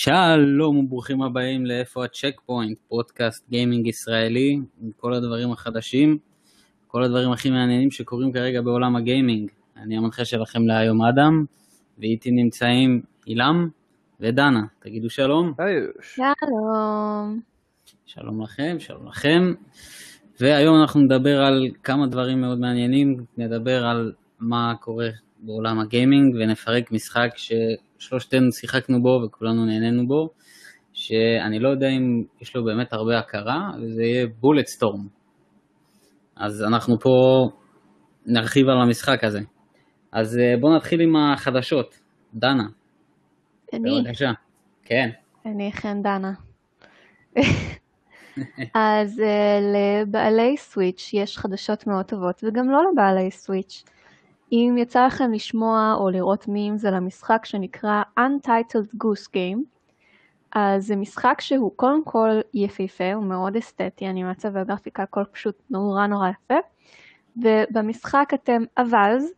שלום וברוכים הבאים לאיפה הצ'ק פוינט, פודקאסט גיימינג ישראלי, עם כל הדברים החדשים, כל הדברים הכי מעניינים שקורים כרגע בעולם הגיימינג. אני המנחה שלכם להיום אדם, ואיתי נמצאים אילם ודנה. תגידו שלום. שלום. שלום לכם, שלום לכם. והיום אנחנו נדבר על כמה דברים מאוד מעניינים, נדבר על מה קורה בעולם הגיימינג ונפרק משחק ששלושתנו שיחקנו בו וכולנו נהנינו בו, שאני לא יודע אם יש לו באמת הרבה הכרה, וזה יהיה בולט סטורם. אז אנחנו פה נרחיב על המשחק הזה. אז אה, בואו נתחיל עם החדשות. דנה. אני. בבקשה. כן. אני חן דנה. אז uh, לבעלי סוויץ' יש חדשות מאוד טובות, וגם לא לבעלי סוויץ'. אם יצא לכם לשמוע או לראות memes על המשחק שנקרא Untitled Goose Game, אז זה משחק שהוא קודם כל יפהפה, הוא מאוד אסתטי, אנימציה והגרפיקה הכל פשוט נורא נורא יפה, ובמשחק אתם אווז,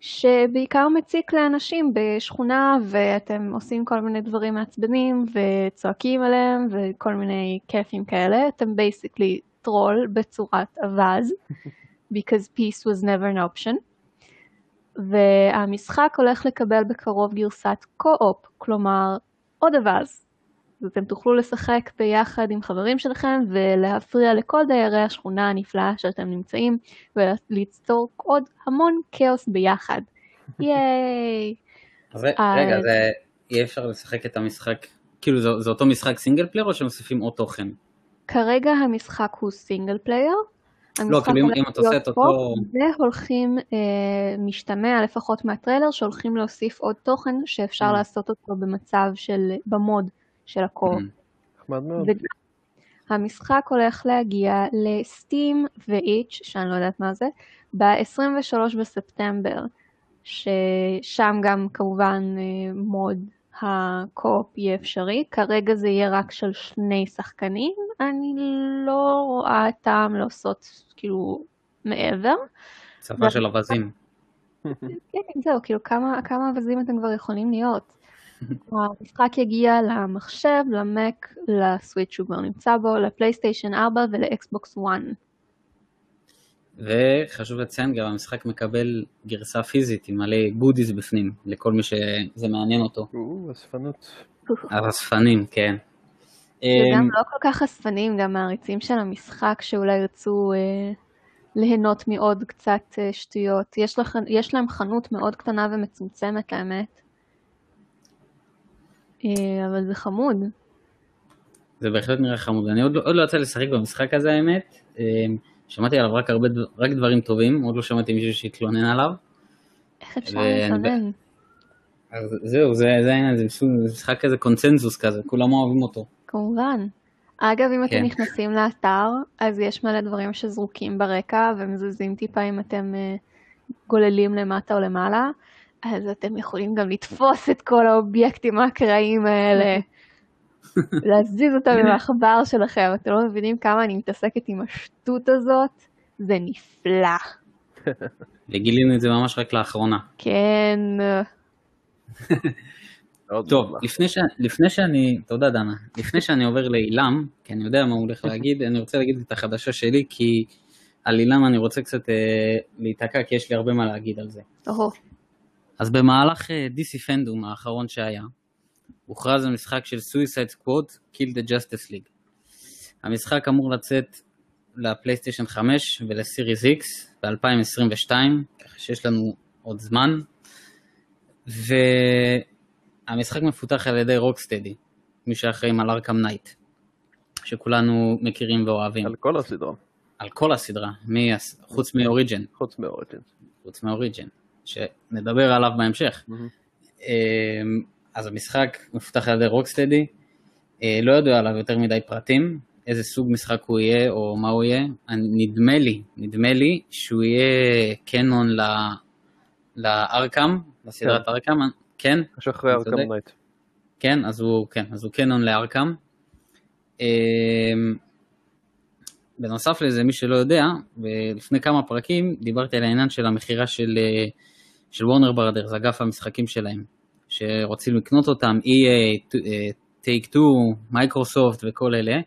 שבעיקר מציק לאנשים בשכונה ואתם עושים כל מיני דברים מעצבנים וצועקים עליהם וכל מיני כיפים כאלה, אתם basically טרול בצורת אווז, because peace was never an option. והמשחק הולך לקבל בקרוב גרסת co-op, כלומר עוד אווז. אז אתם תוכלו לשחק ביחד עם חברים שלכם ולהפריע לכל דיירי השכונה הנפלאה שאתם נמצאים וליצור עוד המון כאוס ביחד. ייי! אז רגע, זה יהיה אפשר לשחק את המשחק, כאילו זה, זה אותו משחק single player או שמוסיפים עוד תוכן? כרגע המשחק הוא single player. לא, כאילו אם אתה עושה את אותו... והולכים, אה, משתמע לפחות מהטריילר, שהולכים להוסיף עוד תוכן שאפשר Mm. לעשות אותו במצב של, ב mode של ה co-op. נחמד מאוד. המשחק הולך להגיע ל Steam ול itch, שאני לא יודעת מה זה, ב-23 בספטמבר, ששם גם כמובן אה, mode ה co-op יהיה אפשרי. כרגע זה יהיה רק של שני שחקנים, אני לא רואה טעם לעשות כאילו מעבר. צבא של אווזים. כן, זהו, כאילו כמה, כמה אווזים אתם כבר יכולים להיות. המשחק יגיע למחשב, ל Mac, ל Switch שהוא כבר נמצא בו, ל PlayStation 4 ול Xbox 1. וחשוב לציין גם המשחק מקבל גרסה פיזית עם מלא goodies בפנים לכל מי שזה מעניין אותו. או, אספנות. הרספנים, כן. וגם אמ, לא כל כך חשפנים, גם מעריצים של המשחק שאולי ירצו אה, ליהנות מעוד קצת אה, שטויות. יש, לכ, יש להם חנות מאוד קטנה ומצומצמת האמת. אה, אבל זה חמוד. זה בהחלט נראה חמוד. אני עוד לא, עוד לא יצא לשחק במשחק הזה האמת. אמ, שמעתי עליו רק הרבה, רק דברים טובים, עוד לא שמעתי מישהו שהתלונן עליו. איך אפשר להתלונן? אז זהו, זה זה העניין, זה מסוג- זה משחק כזה קונצנזוס כזה, כולם אוהבים אותו. כמובן. אגב, אם כן. אתם נכנסים לאתר, אז יש מלא דברים שזרוקים ברקע ומזוזים טיפה אם אתם אה, גוללים למטה או למעלה, אז אתם יכולים גם לתפוס את כל האובייקטים האקראיים האלה, להזיז אותם עם העכבר שלכם. אתם לא מבינים כמה אני מתעסקת עם השטות הזאת? זה נפלא. וגילינו את זה ממש רק לאחרונה. כן, טוב. לפני, ש... לפני שאני, תודה דנה, לפני שאני עובר לאילם, כי אני יודע מה הוא הולך להגיד, אני רוצה להגיד את החדשה שלי, כי על אילם אני רוצה קצת אה, להיתקע, כי יש לי הרבה מה להגיד על זה. אז במהלך אה, DC פנדום האחרון שהיה, הוכרז המשחק של Suicide Squad, Kill the Justice League. המשחק אמור לצאת ל PlayStation 5 ול Series X ב-2022, ככה שיש לנו עוד זמן. והמשחק מפותח על ידי Rocksteady, מי שאחראים על Arkham Knight, שכולנו מכירים ואוהבים. על כל הסדרה, על כל הסדרה, מי, חוץ מ Origin, חוץ מ Origins. חוץ מ Origin, שנדבר עליו בהמשך. מהמם. אז המשחק מפותח על ידי Rocksteady, אה, לא ידוע עליו יותר מדי פרטים, איזה סוג משחק הוא יהיה או מה הוא יהיה. נדמה לי, נדמה לי שהוא יהיה canon ל- ל Arkham, לסדרת כן? שאחרי אתה Arkham צודק. Knight. כן, אז הוא, כן, אז הוא canon ל Arkham. אמ, בנוסף לזה, מי שלא יודע, לפני כמה פרקים דיברתי על העניין של המכירה של, אה, של Warner Brothers, אגף המשחקים שלהם, שרוצים לקנות אותם, EA, Take Two, Microsoft וכל אלה,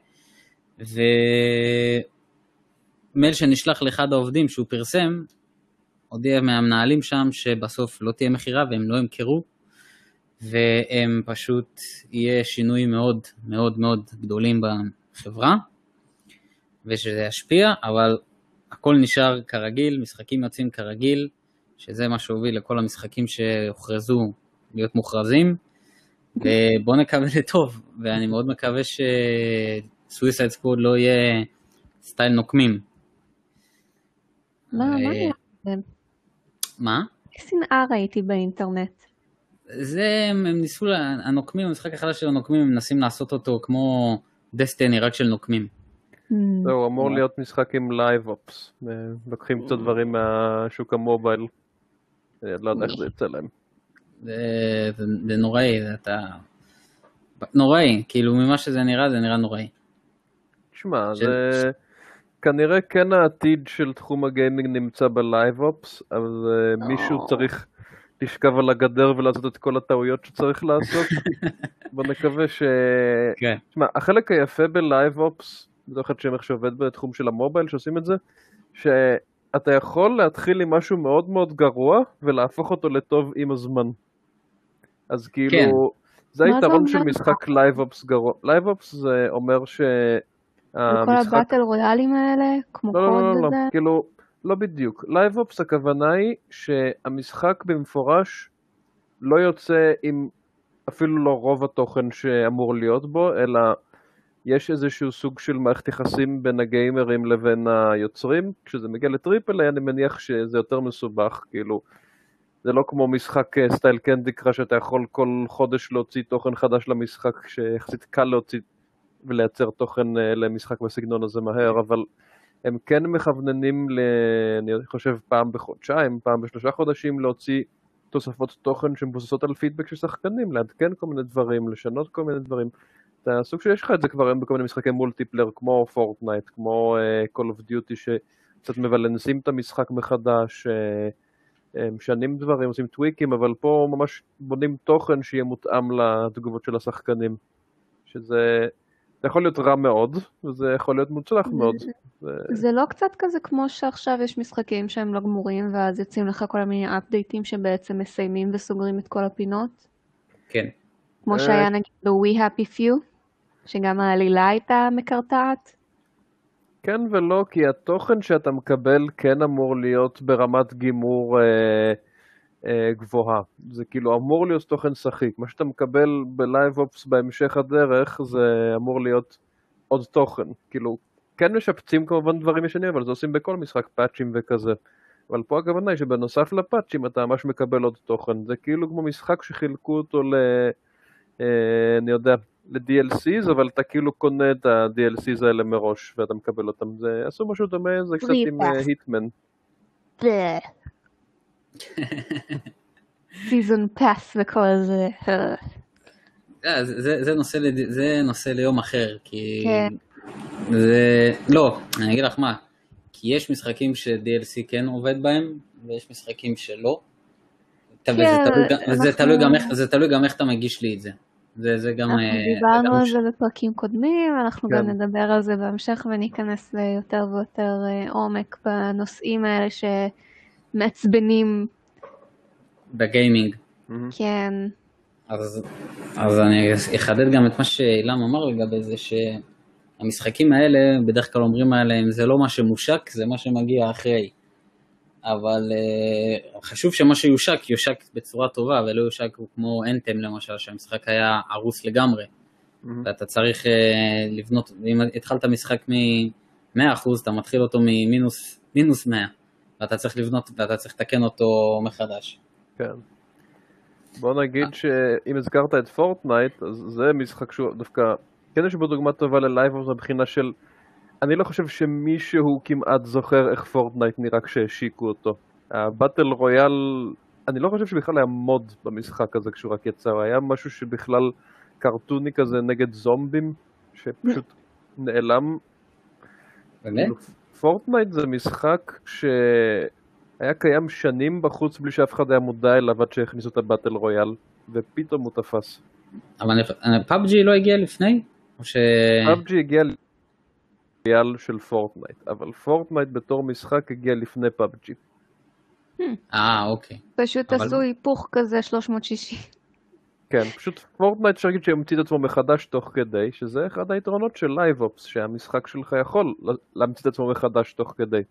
ומייל שנשלח לאחד העובדים שהוא פרסם, הודיע מהמנהלים שם שבסוף לא תהיה מכירה והם לא ימכרו, והם פשוט, יהיה שינוי מאוד מאוד מאוד גדולים בחברה, ושזה ישפיע, אבל הכל נשאר כרגיל, משחקים יוצאים כרגיל, שזה מה שהוביל לכל המשחקים שהוכרזו להיות מוכרזים, ובואו נקווה לטוב, ואני מאוד מקווה ש Suicide Squad לא יהיה סטייל נוקמים. לא, מה היה להם? מה? שנאה ראיתי באינטרנט. זה, הם, ניסו, הנוקמים, המשחק החדש של הנוקמים, הם מנסים לעשות אותו כמו Destiny, רק של נוקמים. Hmm. זהו, אמור. להיות משחק עם live ops. לוקחים קצת דברים מהשוק ה mobile. אני לא יודע איך זה יצא להם. זה, זה, זה נוראי, זה אתה... נוראי, כאילו ממה שזה נראה, זה נראה נוראי. תשמע, של- זה כנראה כן העתיד של תחום הגיימינג נמצא ב live ops, אבל אה, מישהו צריך לשכב על הגדר ולעשות את כל הטעויות שצריך לעשות. בוא נקווה ש... כן. תשמע, החלק היפה ב live ops, זה אחד שם איך שעובד בתחום של ה mobile שעושים את זה, שאתה יכול להתחיל עם משהו מאוד מאוד גרוע ולהפוך אותו לטוב עם הזמן. אז כאילו, כן. זה היתרון של? משחק live ops גרוע. live ops זה אומר שהמשחק... ה battle רויאלים האלה, כמו לא, לא, COD לא, לא, וזה. כאילו, לא בדיוק. live ops הכוונה היא שהמשחק במפורש לא יוצא עם אפילו לא רוב התוכן שאמור להיות בו, אלא יש איזשהו סוג של מערכת יחסים בין הגיימרים לבין היוצרים. כשזה מגיע לטריפל איי אני מניח שזה יותר מסובך, כאילו, זה לא כמו משחק אה, סטייל קנדי קרא שאתה יכול כל חודש להוציא תוכן חדש למשחק, שיחסית קל להוציא ולייצר תוכן אה, למשחק בסגנון הזה מהר, אבל הם כן מכווננים, ל... אני חושב פעם בחודשיים, פעם בשלושה חודשים, להוציא תוספות תוכן שמבוססות על פידבק של שחקנים, לעדכן כל מיני דברים, לשנות כל מיני דברים. אתה סוג שיש לך את זה כבר היום בכל מיני משחקי מולטיפלר, כמו פורטנייט, כמו uh, Call of Duty, שקצת מבלנסים את המשחק מחדש, uh, משנים דברים, עושים טוויקים, אבל פה ממש בונים תוכן שיהיה מותאם לתגובות של השחקנים. שזה... זה יכול להיות רע מאוד, וזה יכול להיות מוצלח מאוד. זה... זה לא קצת כזה כמו שעכשיו יש משחקים שהם לא גמורים, ואז יוצאים לך כל מיני אפדייטים שבעצם מסיימים וסוגרים את כל הפינות? כן. כמו אה. שהיה נגיד ב-We Happy Few, שגם העלילה הייתה מקרטעת? כן ולא, כי התוכן שאתה מקבל כן אמור להיות ברמת גימור אה, אה, גבוהה. זה כאילו אמור להיות תוכן שחיק. מה שאתה מקבל בלייב אופס בהמשך הדרך זה אמור להיות עוד תוכן. כאילו, כן משפצים כמובן דברים ישנים, אבל זה עושים בכל משחק פאצ'ים וכזה. אבל פה הכוונה היא שבנוסף לפאצ'ים אתה ממש מקבל עוד תוכן. זה כאילו כמו משחק שחילקו אותו ל... אה, אני יודע, ל-DLCs, אבל אתה כאילו קונה את ה-DLCs האלה מראש ואתה מקבל אותם. זה עשו משהו דומה, זה קצת עם. היטמן. סיזון פאס וכל זה. אה. זה, נושא לד... זה נושא ליום אחר, כי... כן. זה... לא, אני אגיד לך מה, כי יש משחקים ש-DLC כן עובד בהם, ויש משחקים שלא. כן, וזה תלוי, גם- וזה אנחנו- תלוי גם איך, זה תלוי גם איך אתה מגיש לי את זה. זה, זה גם... אנחנו אה, דיברנו גם על זה בפרקים קודמים, אנחנו גם כן. נדבר על זה בהמשך וניכנס ליותר ויותר אה, עומק בנושאים האלה שמעצבנים, בגיימינג. כן. אז, אז אני אחדד גם את מה שאילם אמר לגבי זה, שהמשחקים האלה, בדרך כלל אומרים עליהם, זה לא מה שמושק, זה מה שמגיע אחרי. אבל uh, חשוב שמה שיושק, יושק בצורה טובה, ולא יושק כמו אנטם למשל, שהמשחק היה הרוס לגמרי. מהמם. ואתה צריך uh, לבנות, אם התחלת משחק מ-100%, אתה מתחיל אותו ממינוס מינוס 100, ואתה צריך לבנות, ואתה צריך לתקן אותו מחדש. כן. בוא נגיד שאם הזכרת את Fortnite, אז זה משחק שהוא דווקא, כן יש בו דוגמה טובה ל live מבחינה של, אני לא חושב שמישהו כמעט זוכר איך Fortnite נראה כשהשיקו אותו. ה battle royale, אני לא חושב שבכלל היה mode במשחק הזה כשהוא רק יצא, הוא היה משהו שבכלל קרטוני כזה נגד זומבים, שפשוט נעלם. באמת? כאילו, Fortnite זה משחק שהיה קיים שנים בחוץ בלי שאף אחד היה מודע אליו עד שהכניסו את ה battle royale, ופתאום הוא תפס. אבל PUBG לא הגיע לפני? או ש... PUBG הגיע לפני של Fortnite, אבל Fortnite בתור משחק הגיע לפני PUBG. אה, אוקיי. פשוט אבל- עשו היפוך כזה 360. כן, פשוט Fortnite אפשר להגיד שהמציא את עצמו מחדש תוך כדי, שזה אחד היתרונות של live ops, שהמשחק שלך יכול להמציא את עצמו מחדש תוך כדי.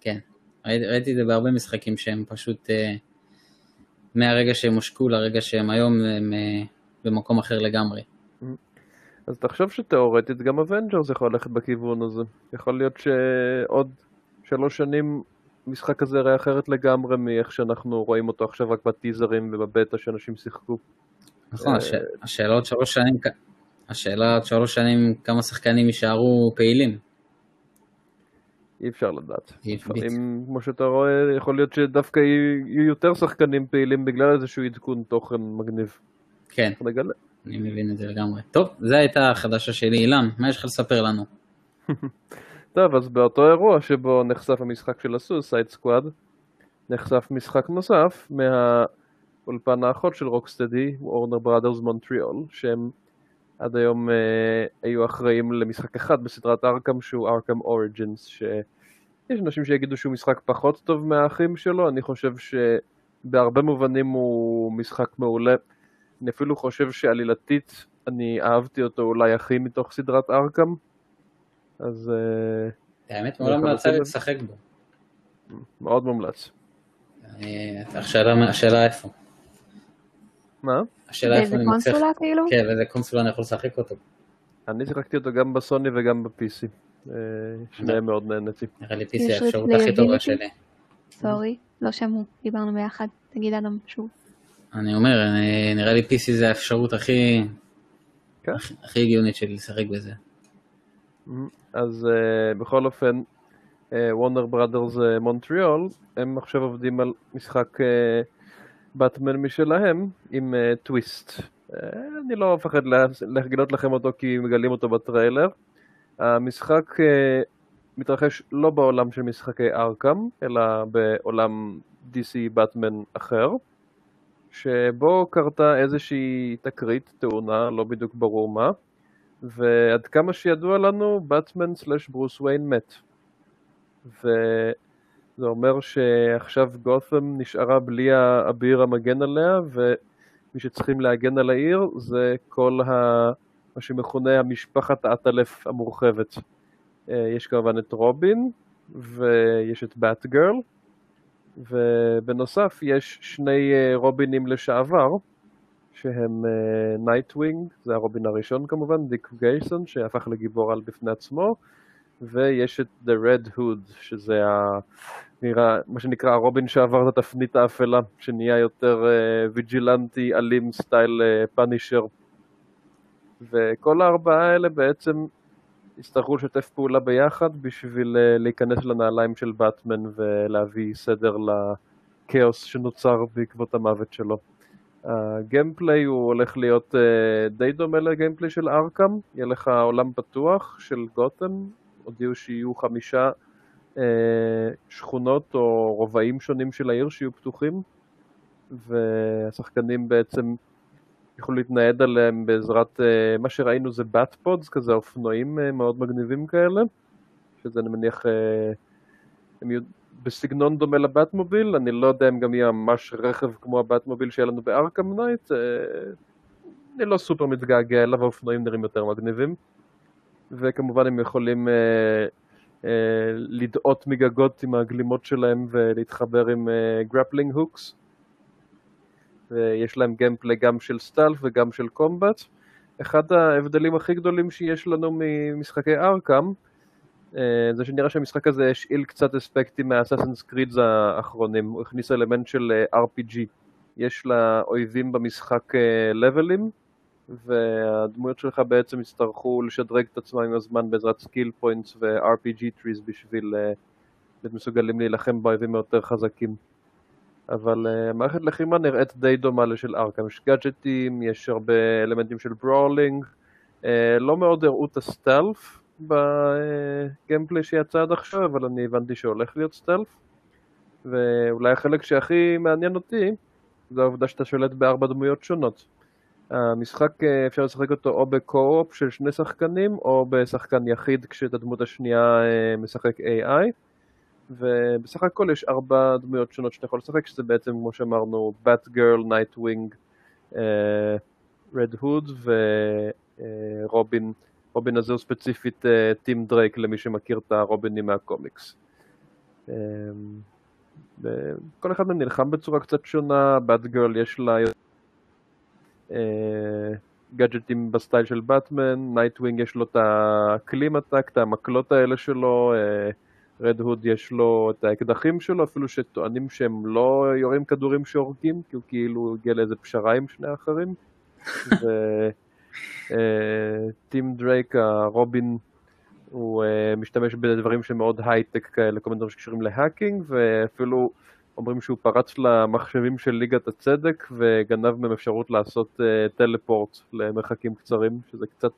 כן. ראיתי, ראיתי את זה בהרבה משחקים שהם פשוט... אה, מהרגע שהם הושקו לרגע שהם היום הם אה, במקום אחר לגמרי. אז תחשוב שתאורטית גם Avengers יכול ללכת בכיוון הזה. יכול להיות שעוד שלוש שנים המשחק הזה יראה אחרת לגמרי מאיך שאנחנו רואים אותו עכשיו רק בטיזרים ובבטא שאנשים שיחקו. נכון, אה, הש... השאלה עוד שלוש שנים, השאלה עוד שלוש שנים כמה שחקנים יישארו פעילים. אי אפשר לדעת. לפעמים, כמו שאתה רואה, יכול להיות שדווקא יהיו יותר שחקנים פעילים בגלל איזשהו עדכון תוכן מגניב. כן, נגלה. אני מבין את זה לגמרי. טוב, זו הייתה החדשה שלי. אילם, מה יש לך לספר לנו? טוב, אז באותו אירוע שבו נחשף המשחק של הסוסייד סקוואד, נחשף משחק נוסף מהאולפן האחות של רוקסטדי, וורנר בראדרס מונטריאול, שהם עד היום אה, היו אחראים למשחק אחד בסדרת ארכם שהוא ארכם אוריג'ינס, שיש אנשים שיגידו שהוא משחק פחות טוב מהאחים שלו, אני חושב שבהרבה מובנים הוא משחק מעולה. אני אפילו חושב שעלילתית אני אהבתי אותו אולי הכי מתוך סדרת ארכם. אז אה, האמת, מעולם לא יצא לי לשחק בו. מאוד מומלץ. השאלה איפה. מה? השאלה איפה באיזה אני מצליח... קונסולה כאילו? כן, באיזה קונסולה אני יכול לשחק אותו. אני שיחקתי אותו גם בסוני וגם ב-PC. אה, שניהם מאוד נהניתי. נראה לי PC האפשרות הכי טובה? שלי. סורי, לא שמעו, דיברנו ביחד. תגיד אדם שוב. אני אומר, אני- נראה לי PC זה האפשרות הכי... כן. הכי- הכי הגיונית שלי לשחק בזה. אז uh, בכל אופן, וונר בראדרס מונטריאול, הם עכשיו עובדים על משחק באטמן משלהם עם טוויסט. Uh, אני לא מפחד לה- להגלות לכם אותו כי מגלים אותו בטריילר. המשחק uh, מתרחש לא בעולם של משחקי ארכם, אלא בעולם DC באטמן אחר, שבו קרתה איזושהי תקרית, תאונה, לא בדיוק ברור מה. ועד כמה שידוע לנו, באטמן סלאש ברוס וויין מת. וזה אומר שעכשיו גות'ם נשארה בלי האביר המגן עליה, ומי שצריכים להגן על העיר זה כל ה... מה שמכונה המשפחת האטלף המורחבת. אה, יש כמובן את רובין, ויש את באט גרל, ובנוסף יש שני אה, רובינים לשעבר, שהם נייטווינג, זה הרובין הראשון כמובן, דיק גרייסון, שהפך לגיבור על בפני עצמו, ויש את The Red Hood, שזה ה... נראה, מה שנקרא הרובין שעבר את התפנית האפלה, שנהיה יותר אה, vigilante, אלים, style פאנישר. וכל הארבעה האלה בעצם יצטרכו לשתף פעולה ביחד בשביל אה, להיכנס לנעליים של באטמן ולהביא סדר לכאוס שנוצר בעקבות המוות שלו. ה gameplay הוא הולך להיות אה, די דומה ל gameplay של ארכם, יהיה לך עולם פתוח של גותם, הודיעו שיהיו חמישה אה, שכונות או רובעים שונים של העיר שיהיו פתוחים, והשחקנים בעצם יוכלו להתנייד עליהם בעזרת, אה, מה שראינו זה bat pods, כזה אופנועים אה, מאוד מגניבים כאלה, שזה אני מניח, אה, הם יהיו בסגנון דומה לבטמוביל, אני לא יודע אם גם יהיה ממש רכב כמו הבטמוביל שהיה לנו בארכם נייט, אני לא סופר מתגעגע אליו, האופנועים נראים יותר מגניבים, וכמובן הם יכולים אה, אה, לדאות מגגות עם הגלימות שלהם ולהתחבר עם grappling hooks, ויש להם gameplay גם של stealth וגם של combat. אחד ההבדלים הכי גדולים שיש לנו ממשחקי ארכם, זה שנראה שהמשחק הזה השאיל קצת אספקטים מהאססנס קרידס האחרונים, הוא הכניס אלמנט של RPG. יש לאויבים במשחק לבלים, והדמויות שלך בעצם יצטרכו לשדרג את עצמם עם הזמן בעזרת skill points ו-RPG trees בשביל להיות מסוגלים להילחם באויבים היותר חזקים. אבל אה, מערכת לחימה נראית די דומה לשל ארכם, יש גאדג'טים, יש הרבה אלמנטים של brawling, אה, לא מאוד הראו את ה stealth, ב gameplay שיצא עד עכשיו, אבל אני הבנתי שהולך להיות stealth. ואולי החלק שהכי מעניין אותי, זה העובדה שאתה שולט בארבע דמויות שונות. המשחק אה, אפשר לשחק אותו או ב co-op של שני שחקנים או בשחקן יחיד כשאת הדמות השנייה אה, משחק AI ובסך הכל יש ארבע דמויות שונות שאתה יכול לשחק שזה בעצם כמו שאמרנו בת גרל, נייט ווינג, רד הוד ורובין רובין הזה הוא ספציפית טים דרייק למי שמכיר את הרובינים מהקומיקס. כל אחד מהם נלחם בצורה קצת שונה, בת גרל יש לה גאדג'טים בסטייל של באטמן, נייטווינג יש לו את הכלים עתק, את המקלות האלה שלו, רד הוד יש לו את האקדחים שלו, אפילו שטוענים שהם לא יורים כדורים שהורגים, כי הוא כאילו הגיע לאיזה פשרה עם שני האחרים. וטים דרייק, הרובין, הוא משתמש בדברים שמאוד הייטק כאלה, כל מיני דברים שקשורים להאקינג, ואפילו אומרים שהוא פרץ למחשבים של ליגת הצדק וגנב מהם אפשרות לעשות uh, טלפורט למרחקים קצרים, שזה קצת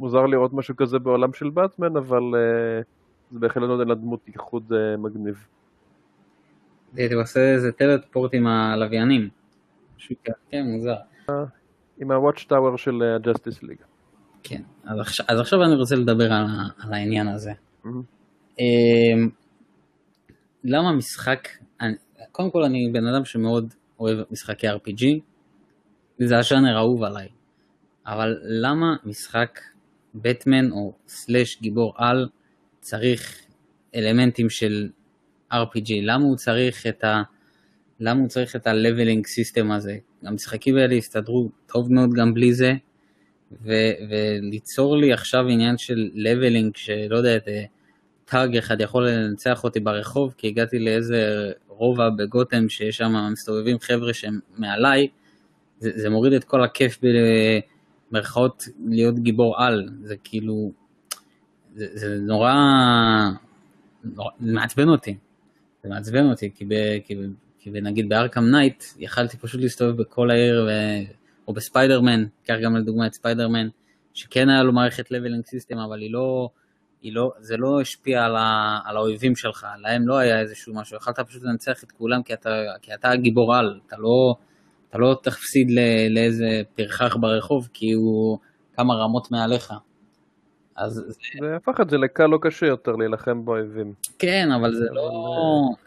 מוזר לראות משהו כזה בעולם של באטמן, אבל uh, זה בהחלט נותן לדמות ייחוד מגניב. הייתי עושה איזה טלפורט עם הלוויינים. כן, מוזר. עם ה-Watch Tower של ה-Justice League. כן, אז עכשיו, אז עכשיו אני רוצה לדבר על, על העניין הזה. Mm-hmm. למה משחק, אני, קודם כל אני בן אדם שמאוד אוהב משחקי RPG, וזה השאנר האהוב עליי. אבל למה משחק בטמן או סלאש גיבור על צריך אלמנטים של RPG? למה הוא צריך את ה... למה הוא צריך את ה-leveling system הזה? המשחקים האלה יסתדרו טוב מאוד גם בלי זה, ו- וליצור לי עכשיו עניין של leveling שלא יודע, טאג אחד יכול לנצח אותי ברחוב כי הגעתי לאיזה רובע בגותם שיש שם מסתובבים חבר'ה שהם מעליי, זה, זה מוריד את כל הכיף במרכאות להיות גיבור על, זה כאילו, זה, זה נורא, נורא, מעצבן אותי, זה מעצבן אותי, כי, ב, כי, כי נגיד בארקם נייט יכלתי פשוט להסתובב בכל העיר, ו, או בספיידרמן, קח גם לדוגמה את ספיידרמן, שכן היה לו מערכת leveling system, אבל היא לא... לא, זה לא השפיע על, ה, על האויבים שלך, להם לא היה איזשהו משהו, יכלת פשוט לנצח את כולם כי אתה, כי אתה גיבור על, אתה לא, אתה לא תפסיד לא, לאיזה פרחח ברחוב כי הוא כמה רמות מעליך. אז זה... זה הפך את זה לקל או קשה יותר להילחם באויבים. כן, אבל זה לא...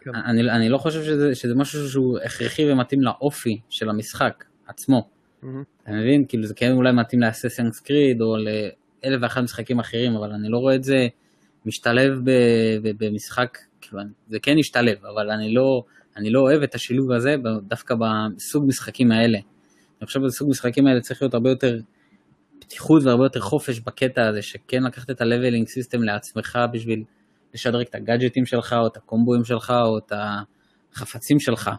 כן. אני, אני לא חושב שזה, שזה משהו שהוא הכרחי ומתאים לאופי של המשחק עצמו. Mm-hmm. אתה מבין? כאילו זה כן אולי מתאים לאססנס קריד או אלף ואחד משחקים אחרים, אבל אני לא רואה את זה משתלב במשחק, כאילו, זה כן ישתלב, אבל אני לא, אני לא אוהב את השילוב הזה דווקא בסוג משחקים האלה. אני חושב שבסוג משחקים האלה צריך להיות הרבה יותר פתיחות והרבה יותר חופש בקטע הזה, שכן לקחת את ה-leveling system לעצמך בשביל לשדרג את הגאדג'טים שלך, או את הקומבואים שלך, או את החפצים שלך.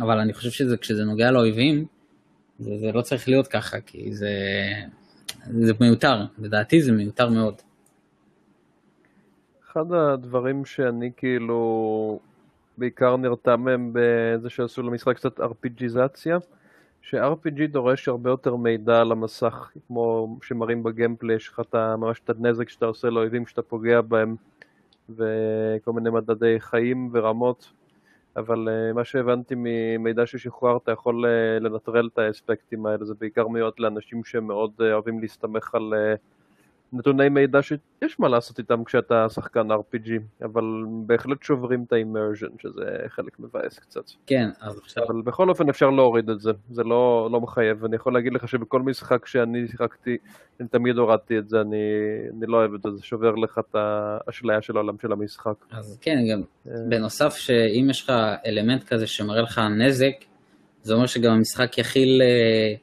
אבל אני חושב שכשזה נוגע לאויבים, זה, זה לא צריך להיות ככה, כי זה, זה מיותר, לדעתי זה מיותר מאוד. אחד הדברים שאני כאילו בעיקר נרתע מהם בזה שעשו למשחק קצת RPGיזציה, ש-RPG דורש הרבה יותר מידע על המסך, כמו שמראים בגיימפלי, יש לך ממש את הנזק שאתה עושה לאויבים כשאתה פוגע בהם, וכל מיני מדדי חיים ורמות. אבל uh, מה שהבנתי ממידע ששוחרר, אתה יכול uh, לנטרל את האספקטים האלה, זה בעיקר מיועד לאנשים שמאוד uh, אוהבים להסתמך על נתוני מידע שיש מה לעשות איתם כשאתה שחקן RPG, אבל בהחלט שוברים את האימרז'ן, שזה חלק מבאס קצת. כן, אז עכשיו... אבל בכל אופן אפשר להוריד את זה, זה לא, לא מחייב, אני יכול להגיד לך שבכל משחק שאני שיחקתי, אני תמיד הורדתי את זה, אני, אני לא אוהב את זה, זה שובר לך את האשליה של העולם של המשחק. אז כן, גם אה. בנוסף שאם יש לך אלמנט כזה שמראה לך נזק, זה אומר שגם המשחק יכיל אה,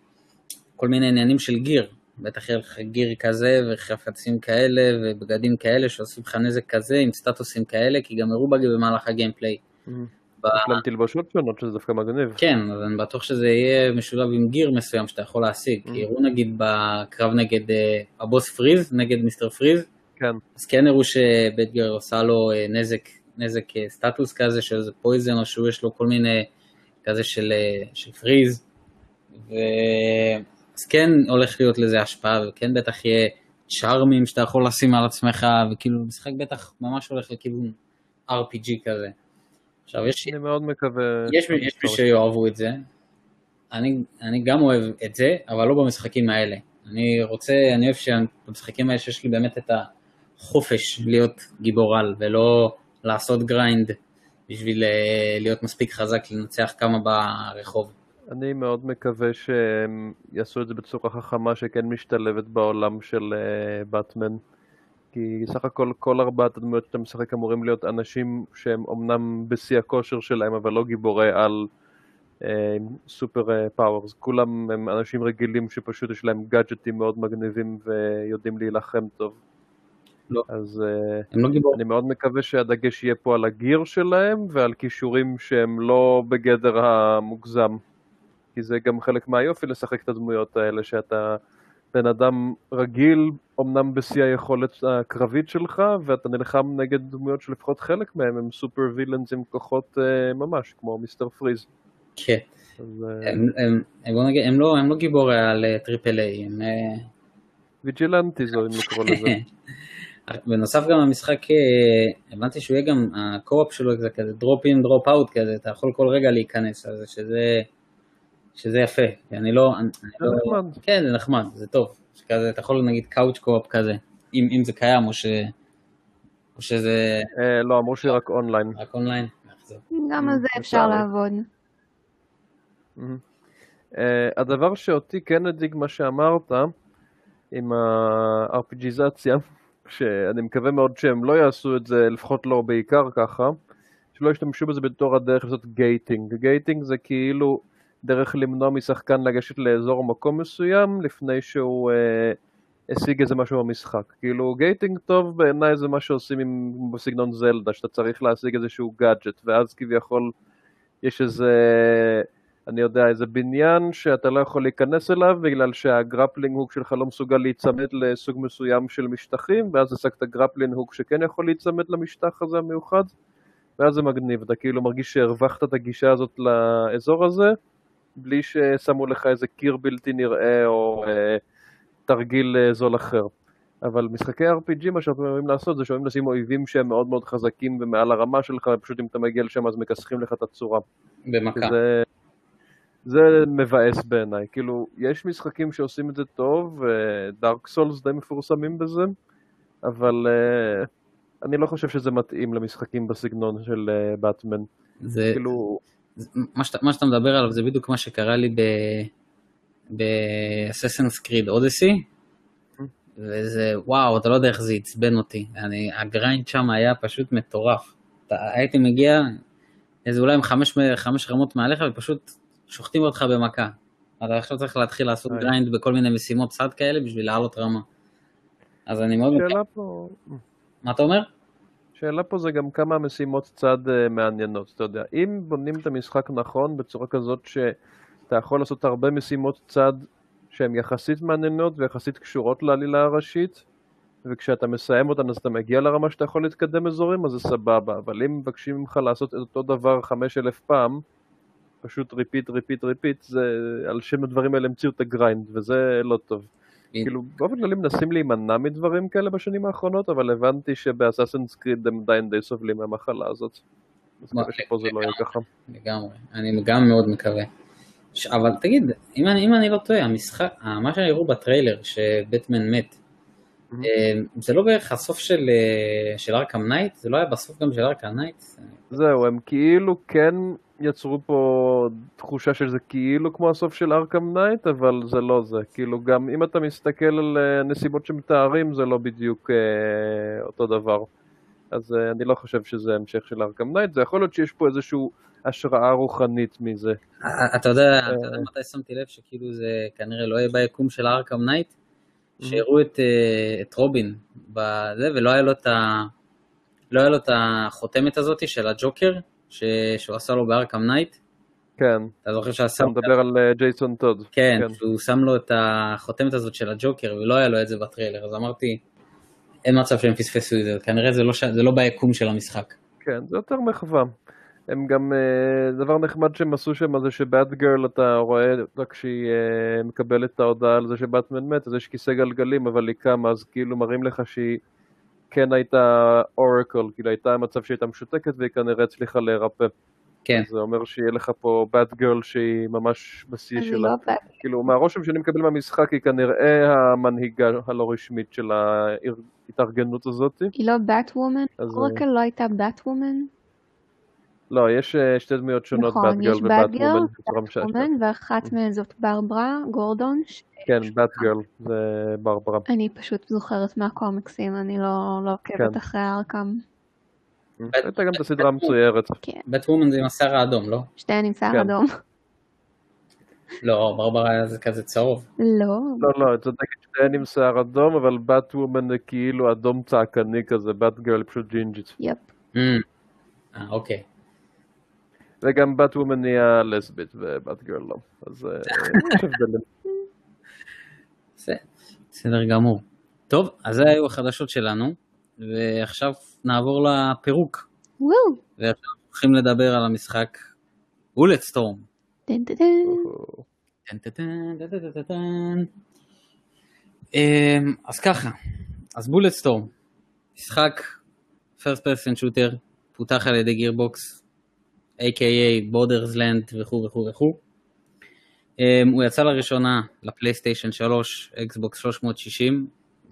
כל מיני עניינים של גיר. בטח יהיה לך גיר כזה וחפצים כאלה ובגדים כאלה שעושים לך נזק כזה עם סטטוסים כאלה, כי גם הראו באגי במהלך הגיימפליי. להם תלבושות שונות שזה דווקא מגניב. כן, אז אני בטוח שזה יהיה משולב עם gear מסוים שאתה יכול להשיג. כי. הראו נגיד בקרב נגד אה, הבוס פריז, נגד מיסטר פריז, כן. אז כן הראו שבת גרל עושה לו אה, נזק, נזק אה, סטטוס כזה, שזה poison, או שהוא יש לו כל מיני כזה של, של freeze. ו... אז כן הולך להיות לזה השפעה, וכן בטח יהיה צ'ארמים שאתה יכול לשים על עצמך, וכאילו משחק בטח ממש הולך לכיוון RPG כזה. עכשיו יש... אני מאוד מקווה... יש, מי שיאהבו את זה, אני, אני גם אוהב את זה, אבל לא במשחקים האלה. אני רוצה, אני אוהב שבמשחקים האלה שיש לי באמת את החופש להיות גיבור על, ולא לעשות grind בשביל אה, להיות מספיק חזק לנצח כמה ברחוב. אני מאוד מקווה שהם יעשו את זה בצורה חכמה שכן משתלבת בעולם של באטמן. אה, כי סך הכל כל ארבעת הדמויות שאתה משחק אמורים להיות אנשים שהם אמנם בשיא הכושר שלהם, אבל לא גיבורי על אה, סופר אה, powers. כולם הם אנשים רגילים שפשוט יש להם גאדג'טים מאוד מגניבים ויודעים להילחם טוב. לא. אז אה, הם לא גיבור. אני מאוד מקווה שהדגש יהיה פה על ה gear שלהם ועל כישורים שהם לא בגדר המוגזם. כי זה גם חלק מהיופי לשחק את הדמויות האלה, שאתה בן אדם רגיל, אמנם בשיא היכולת הקרבית שלך, ואתה נלחם נגד דמויות שלפחות חלק מהם הם super villains עם כוחות אה, ממש, כמו מיסטר פריז. כן. אז, אה, הם, הם, הם, בוא נגיד, הם, לא, הם לא גיבורי על triple A, הם... vigilantes או, אם לקרוא לזה. בנוסף גם המשחק, הבנתי שהוא יהיה גם, ה co-op שלו זה כזה drop in, drop out כזה, אתה יכול כל רגע להיכנס, אז שזה... שזה יפה, אני לא... אני זה לא... נחמד. כן, זה נחמד, זה טוב. כזה, אתה יכול נגיד קאוץ' קו-אפ כזה, אם, אם זה קיים או, ש... או שזה... אה, לא, אמרו שזה רק אונליין. רק אונליין? גם על זה אפשר לעבוד. Uh, הדבר שאותי כן הדאיג מה שאמרת, עם ה-RPGיזציה, שאני מקווה מאוד שהם לא יעשו את זה, לפחות לא בעיקר ככה, שלא ישתמשו בזה בתור הדרך לעשות gating. gating זה כאילו... דרך למנוע משחקן לגשת לאזור מקום מסוים לפני שהוא אה, השיג איזה משהו במשחק. כאילו gating טוב בעיניי זה מה שעושים עם, בסגנון זלדה, שאתה צריך להשיג איזשהו גאדג'ט, ואז כביכול יש איזה, אני יודע, איזה בניין שאתה לא יכול להיכנס אליו בגלל שה grappling hook שלך לא מסוגל להיצמד לסוג מסוים של משטחים, ואז השגת grappling hook שכן יכול להיצמד למשטח הזה המיוחד. ואז זה מגניב, אתה כאילו מרגיש שהרווחת את הגישה הזאת לאזור הזה, בלי ששמו לך איזה קיר בלתי נראה או אה, תרגיל אה, זול אחר. אבל משחקי RPG מה שאנחנו אוהבים לעשות זה שאוהבים לשים אויבים שהם מאוד מאוד חזקים ומעל הרמה שלך, ופשוט אם אתה מגיע לשם אז מכסחים לך את הצורה. במכה. זה, זה מבאס בעיניי. כאילו, יש משחקים שעושים את זה טוב, ודארק סולס די מפורסמים בזה, אבל uh, אני לא חושב שזה מתאים למשחקים בסגנון של באטמן. Uh, זה... כאילו... מה שאתה, מה שאתה מדבר עליו זה בדיוק מה שקרה לי ב Assassin's Creed Odyssey, וזה, וואו, אתה לא יודע איך זה עצבן אותי. אני, ה grind שם היה פשוט מטורף. אתה, הייתי מגיע איזה אולי עם חמש, חמש רמות מעליך ופשוט שוחטים אותך במכה. אתה עכשיו צריך להתחיל לעשות grind בכל מיני משימות צד כאלה בשביל לעלות רמה. אז אני מאוד... שאלה פה... מה אתה אומר? השאלה פה זה גם כמה משימות צד uh, מעניינות, אתה יודע. אם בונים את המשחק נכון, בצורה כזאת שאתה יכול לעשות הרבה משימות צד שהן יחסית מעניינות ויחסית קשורות לעלילה הראשית, וכשאתה מסיים אותן אז אתה מגיע לרמה שאתה יכול להתקדם אזורים, אז זה סבבה. אבל אם מבקשים ממך לעשות את אותו דבר חמש אלף פעם, פשוט repeat, repeat, repeat, זה על שם הדברים האלה המציאו את ה grind, וזה לא טוב. כאילו, באופן כללי מנסים להימנע מדברים כאלה בשנים האחרונות, אבל הבנתי שב Assassin's Creed הם עדיין די סובלים מהמחלה הזאת. אז מקווה שפה זה לא יהיה ככה. לגמרי, אני גם מאוד מקווה. אבל תגיד, אם אני, אם אני לא טועה, המשחק, מה שהראו בטריילר, שבטמן מת, זה לא בערך הסוף של, של Arkham Knight? זה לא היה בסוף גם של Arkham Knight? זהו, הם כאילו כן יצרו פה תחושה שזה כאילו כמו הסוף של Arkham Knight, אבל זה לא זה. כאילו גם אם אתה מסתכל על נסיבות שמתארים, זה לא בדיוק אה, אותו דבר. אז אה, אני לא חושב שזה המשך של Arkham Knight, זה יכול להיות שיש פה איזושהי השראה רוחנית מזה. אתה יודע, אתה יודע מתי שמתי לב שכאילו זה כנראה לא יהיה ביקום של Arkham Knight? שהראו את, את רובין בזה, ולא היה לו את. לא היה לו את החותמת הזאת של הג'וקר, ש... שהוא עשה לו ב Arkham Knight. כן. אתה זוכר שעשה... אתה מדבר על ג'ייסון טוד. כן, כן, שהוא שם לו את החותמת הזאת של הג'וקר, ולא היה לו את זה בטריילר, אז אמרתי, אין מצב שהם פספסו את זה, כנראה זה לא, ש... זה לא ביקום של המשחק. כן, זה יותר מחווה. הם גם, uh, דבר נחמד שהם עשו שם זה ש Batgirl אתה רואה רק כשהיא uh, מקבלת את ההודעה על זה שבטמן מת, אז יש כיסא גלגלים אבל היא קמה, אז כאילו מראים לך שהיא כן הייתה אורקל, כאילו הייתה מצב שהיא הייתה משותקת והיא כנראה הצליחה להירפא. כן. זה אומר שיהיה לך פה בת גרל שהיא ממש בשיא אני שלה. לא בת... כאילו, מהרושם שאני מקבל מהמשחק, היא כנראה המנהיגה הלא רשמית של ההתארגנות הזאת. היא לא בת וומן? אז, אורקל לא הייתה בת וומן? לא, יש אה, שתי דמויות שונות, נכון, יש גרל ובת בת גרל, וומן. בצורה בת משעשעת. וומן, ואחת מהן זאת ברברה גורדון. ש- כן, בת גרל, זה ברברה. אני פשוט זוכרת מהקומיקסים, אני לא לא עוקבת כן. אחרי ארקם. הייתה גם את הסדרה המצוירת. כן, בית וומן זה עם השיער האדום, לא? שתיהן עם שיער כן. אדום. לא, ברברה זה כזה צהוב. לא, לא, לא, את צודקת שתיהן עם שיער אדום, אבל בת וומן זה כאילו אדום צעקני כזה, בת גרל פשוט ג'ינג'ית. יפ. Mm. אה, אוקיי. וגם בת וומן נהיה לסבית ובת גרל לא. אז אה, יש הבדלים. בסדר, גמור. טוב, אז זה היו החדשות שלנו, ועכשיו נעבור לפירוק. וואו. ועכשיו הולכים לדבר על המשחק בולט סטורם. טן טן טן. טן טן טן טן טן טן טן. אמ, אז ככה, אז Bulletstorm, משחק first person shooter, פותח על ידי Gearbox, a.k.a Borderlands וכו' וכו' וכו'. אמ, הוא יצא לראשונה לפלייסטיישן 3, אקסבוקס 360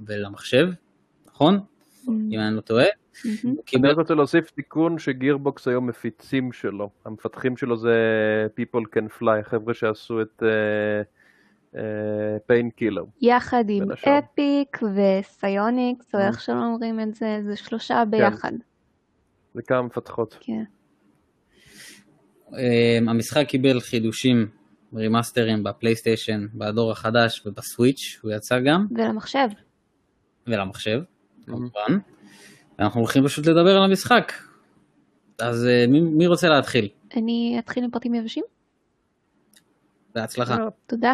ולמחשב, נכון? אם אני לא טועה. הוא אני רק רוצה להוסיף תיקון ש Gearbox היום מפיצים שלו. המפתחים שלו זה People Can Fly, החבר'ה שעשו את Painkiller. יחד עם. Epic ו Psyonix, או Mm. איך שלא אומרים את זה, זה שלושה ביחד. זה כמה מפתחות. כן. אמ, המשחק קיבל חידושים, רימאסטרים בפלייסטיישן, בדור החדש ובסוויץ', הוא יצא גם, ולמחשב. ולמחשב, כמובן. ואנחנו הולכים פשוט לדבר על המשחק. אז אה, מי, מי רוצה להתחיל? אני אתחיל עם פרטים יבשים? בהצלחה. תודה.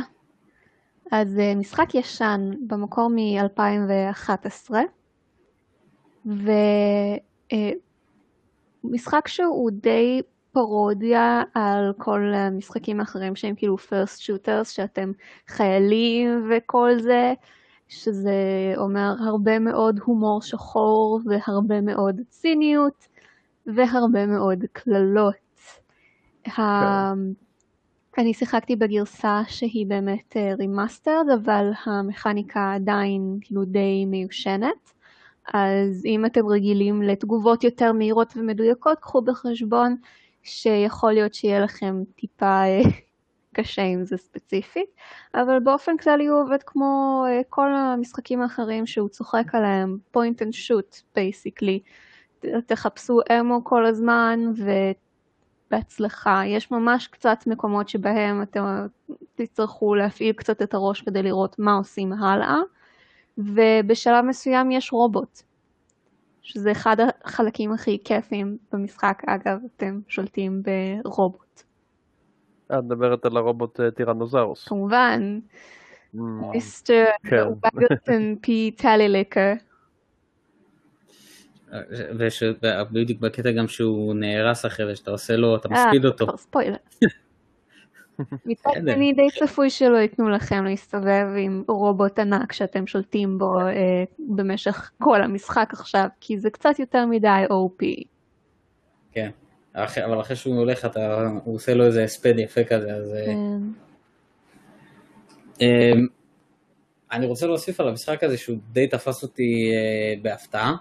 אז אה, משחק ישן במקור מ-2011, ומשחק שהוא די פרודיה על כל המשחקים האחרים שהם כאילו first shooters, שאתם חיילים וכל זה, שזה אומר הרבה מאוד הומור שחור והרבה מאוד ציניות והרבה מאוד קללות. ה- אני שיחקתי בגרסה שהיא באמת remastered, אבל המכניקה עדיין כאילו די מיושנת. אז אם אתם רגילים לתגובות יותר מהירות ומדויקות, קחו בחשבון שיכול להיות שיהיה לכם טיפה אה, קשה עם זה ספציפית, אבל באופן כללי הוא עובד כמו אה, כל המשחקים האחרים שהוא צוחק עליהם, point and shoot basically. תחפשו אמו כל הזמן ובהצלחה. יש ממש קצת מקומות שבהם אתם תצטרכו להפעיל קצת את הראש כדי לראות מה עושים הלאה, ובשלב מסוים יש רובוט, שזה אחד החלקים הכי כיפים במשחק. אגב, אתם שולטים ברובוט. אה, את מדברת על הרובוט אה, טירנוזאוס. כמובן, Mm, מיסטר כן. וגלטון פי טליליקר. ובדיוק בקטע גם שהוא נהרס אחרי זה, שאתה עושה לו, אתה אה, מספיד אותו. כבר ספוילר. מצד. שני די צפוי שלא ייתנו לכם להסתובב עם רובוט ענק שאתם שולטים בו אה, במשך כל המשחק עכשיו, כי זה קצת יותר מדי OP. כן. אבל אחרי שהוא הולך, אתה, הוא עושה לו איזה הספד יפה כזה, אז... אה, כן. אמ, אני רוצה להוסיף על המשחק הזה שהוא די תפס אותי אה, בהפתעה.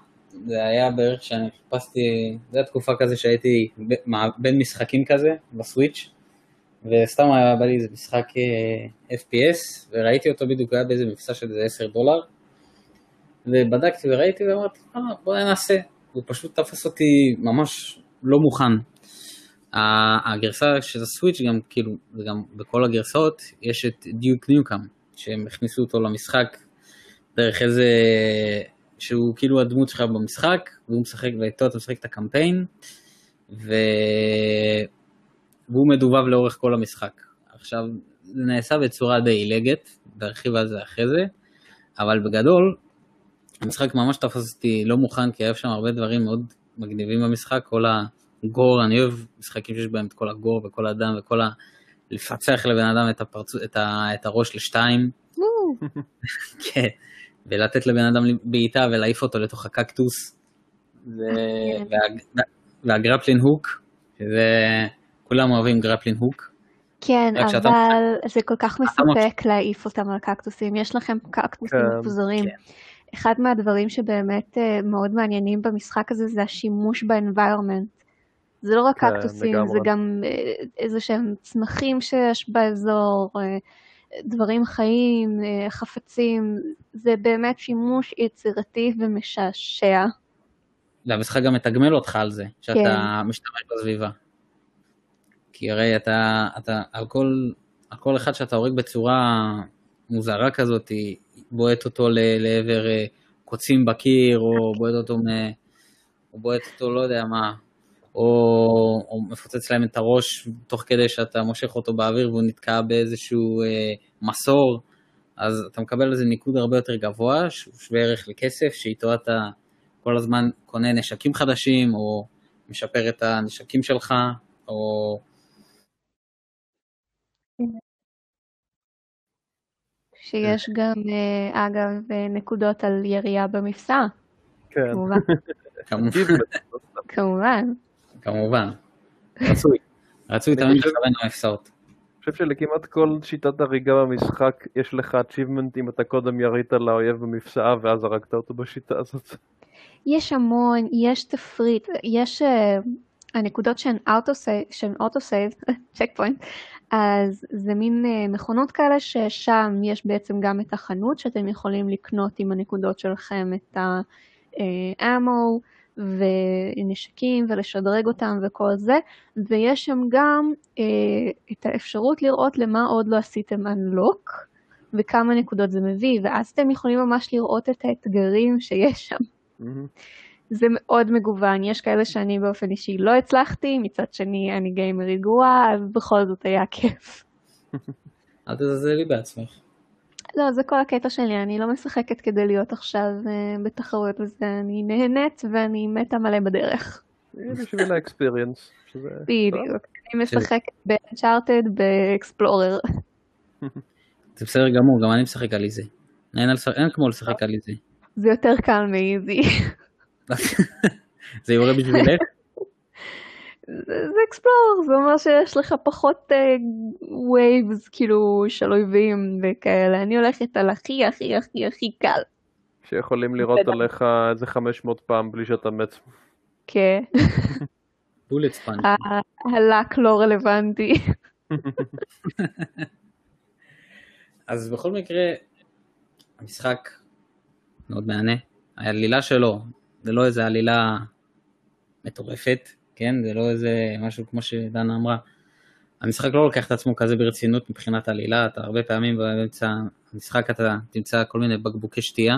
זה היה בערך שאני חיפשתי, זו התקופה כזה שהייתי בין משחקים כזה בסוויץ', וסתם היה בא לי איזה משחק אה, FPS, וראיתי אותו בדיוק, היה באיזה מבצע של איזה 10 דולר, ובדקתי וראיתי ואמרתי, אה, בוא ננסה. הוא פשוט תפס אותי ממש לא מוכן. הגרסה של הסוויץ' גם כאילו, וגם בכל הגרסאות, יש את דיוק ניוקאם, שהם הכניסו אותו למשחק דרך איזה, שהוא כאילו הדמות שלך במשחק, והוא משחק, ואיתו אתה משחק את הקמפיין, ו... והוא מדובב לאורך כל המשחק. עכשיו, זה נעשה בצורה די עילגת, נרחיב על זה אחרי זה, אבל בגדול, המשחק ממש תפס אותי לא מוכן, כי היה שם הרבה דברים מאוד מגניבים במשחק, כל הגור, אני אוהב משחקים שיש בהם את כל הגור וכל הדם וכל ה... לפצח לבן אדם את, הפרצו... את, ה... את הראש לשתיים, כן, ולתת לבן אדם בעיטה ולהעיף אותו לתוך הקקטוס, ו... מעניין. וה... והגרפלין הוק, שזה כולם אוהבים גרפלין הוק. כן, רק שאתה- אבל זה כל כך מספק להעיף אותם על קקטוסים. יש לכם קקטוסים כן, מפוזרים. כן. אחד מהדברים שבאמת אה, מאוד מעניינים במשחק הזה זה השימוש באנביירמנט. זה לא רק כן, קקטוסים, לגמרי. זה גם אה, איזה שהם צמחים שיש באזור, אה, דברים חיים, חפצים. זה באמת שימוש יצירתי ומשעשע. והמשחק גם מתגמל אותך על זה, שאתה משתמש בסביבה. כי הרי אתה, אתה על, כל, על כל אחד שאתה הורג בצורה מוזרה כזאת, בועט אותו ל- לעבר אה, קוצים בקיר, או בועט אותו, מ, או בועט אותו לא יודע מה, או, או מפוצץ להם את הראש תוך כדי שאתה מושך אותו באוויר והוא נתקע באיזשהו אה, מסור, אז אתה מקבל על זה ניקוד הרבה יותר גבוה, שהוא שווה ערך לכסף, שאיתו אתה כל הזמן קונה נשקים חדשים, או משפר את הנשקים שלך, או... שיש גם, אה, אגב, אה, נקודות על ירייה במפסע, כן. כמובן. כמובן, כמובן. כמובן. רצוי. רצוי תמיד חושב- לכוון למפסעות. אני חושב שלכמעט כל שיטת הריגה במשחק יש לך achievement אם אתה קודם ירית לאויב במפסעה ואז הרגת אותו בשיטה הזאת. יש המון, יש תפריט, יש uh, הנקודות שהן autosave, שהן autosave, צ'ק פוינט, אז זה מין uh, מכונות כאלה ששם יש בעצם גם את החנות שאתם יכולים לקנות עם הנקודות שלכם את האמו ונשקים ולשדרג אותם וכל זה, ויש שם גם uh, את האפשרות לראות למה עוד לא עשיתם unlock וכמה נקודות זה מביא, ואז אתם יכולים ממש לראות את האתגרים שיש שם. מהמם. זה מאוד מגוון, יש כאלה שאני באופן אישי לא הצלחתי, מצד שני אני גיימרית גרועה, אז בכל זאת היה כיף. אל תזלזלי בעצמך. לא, זה כל הקטע שלי, אני לא משחקת כדי להיות עכשיו uh, בתחרויות וזה, אני נהנית ואני מתה מלא בדרך. בשביל האקספיריאנס. בדיוק. אני משחקת באנצ'ארטד באקספלורר. זה בסדר גמור, גם אני משחק על איזה. אין, כמו לשחק על איזה. זה יותר קל מאיזי. זה יורה בשבילך? זה זה אקספלורר, זה אומר שיש לך פחות וייבס כאילו של אויבים וכאלה. אני הולכת על הכי הכי הכי הכי קל. שיכולים בטח. עליך איזה 500 פעם בלי שאתה מת. כן. בולט ספאנץ'. ה- הלק לא רלוונטי. אז בכל מקרה, המשחק מאוד מהנה. העלילה שלו, זה לא איזה עלילה מטורפת, כן? זה לא איזה משהו כמו שדנה אמרה. המשחק לא לוקח את עצמו כזה ברצינות מבחינת עלילה, אתה הרבה פעמים באמצע המשחק אתה תמצא כל מיני בקבוקי שתייה,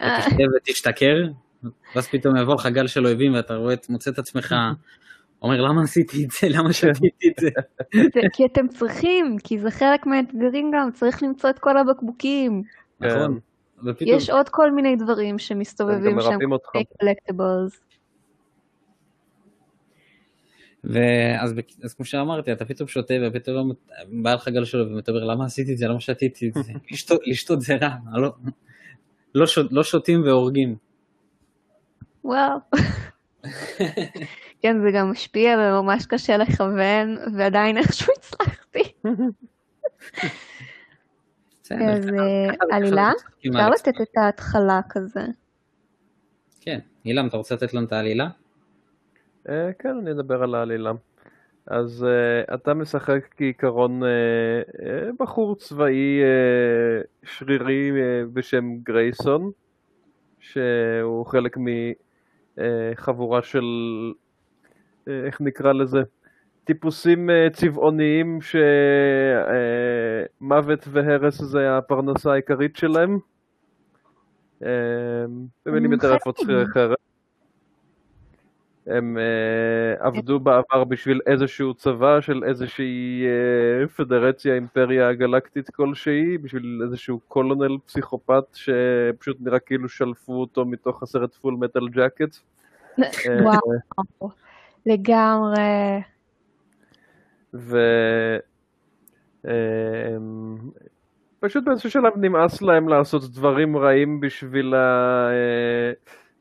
אה. ותשתה ותשתכר, ואז פתאום יבוא לך גל של אויבים ואתה רואה, מוצא את עצמך, אומר למה עשיתי את זה, למה שתיתי את זה. זה כי אתם צריכים, כי זה חלק מהאתגרים גם, צריך למצוא את כל הבקבוקים. נכון. ופתאום, יש עוד כל מיני דברים שמסתובבים שם. קולקטיבלס. ואז אז כמו שאמרתי, אתה פתאום שותה ופתאום בא לך גל שלו ואתה אומר למה עשיתי את זה, למה שתיתי את זה, לשתות- לשתות זה רע, לא- לא שות- לא שותים והורגים. וואו. כן, זה גם משפיע וממש קשה לכוון, ועדיין איכשהו הצלחתי. אז אה, עלילה? אפשר לתת את ההתחלה כזה. כן, אילם, אתה רוצה לתת לנו את העלילה? אה, כן, אני אדבר על העלילה. אז uh, אתה משחק כעיקרון uh, uh, בחור צבאי uh, שרירי uh, בשם גרייסון, שהוא חלק מחבורה של, uh, איך נקרא לזה? טיפוסים uh, צבעוניים שמוות והרס זה הפרנסה העיקרית שלהם. במילים יותר יפות חרב. הם uh, עבדו בעבר בשביל איזשהו צבא של איזושהי פדרציה, אימפריה גלקטית כלשהי, בשביל איזשהו קולונל פסיכופת שפשוט נראה כאילו שלפו אותו מתוך הסרט פול מטל ג'קט. וואו, לגמרי. ו... אמ, באיזשהו שלב נמאס להם לעשות דברים רעים בשביל ה... אה,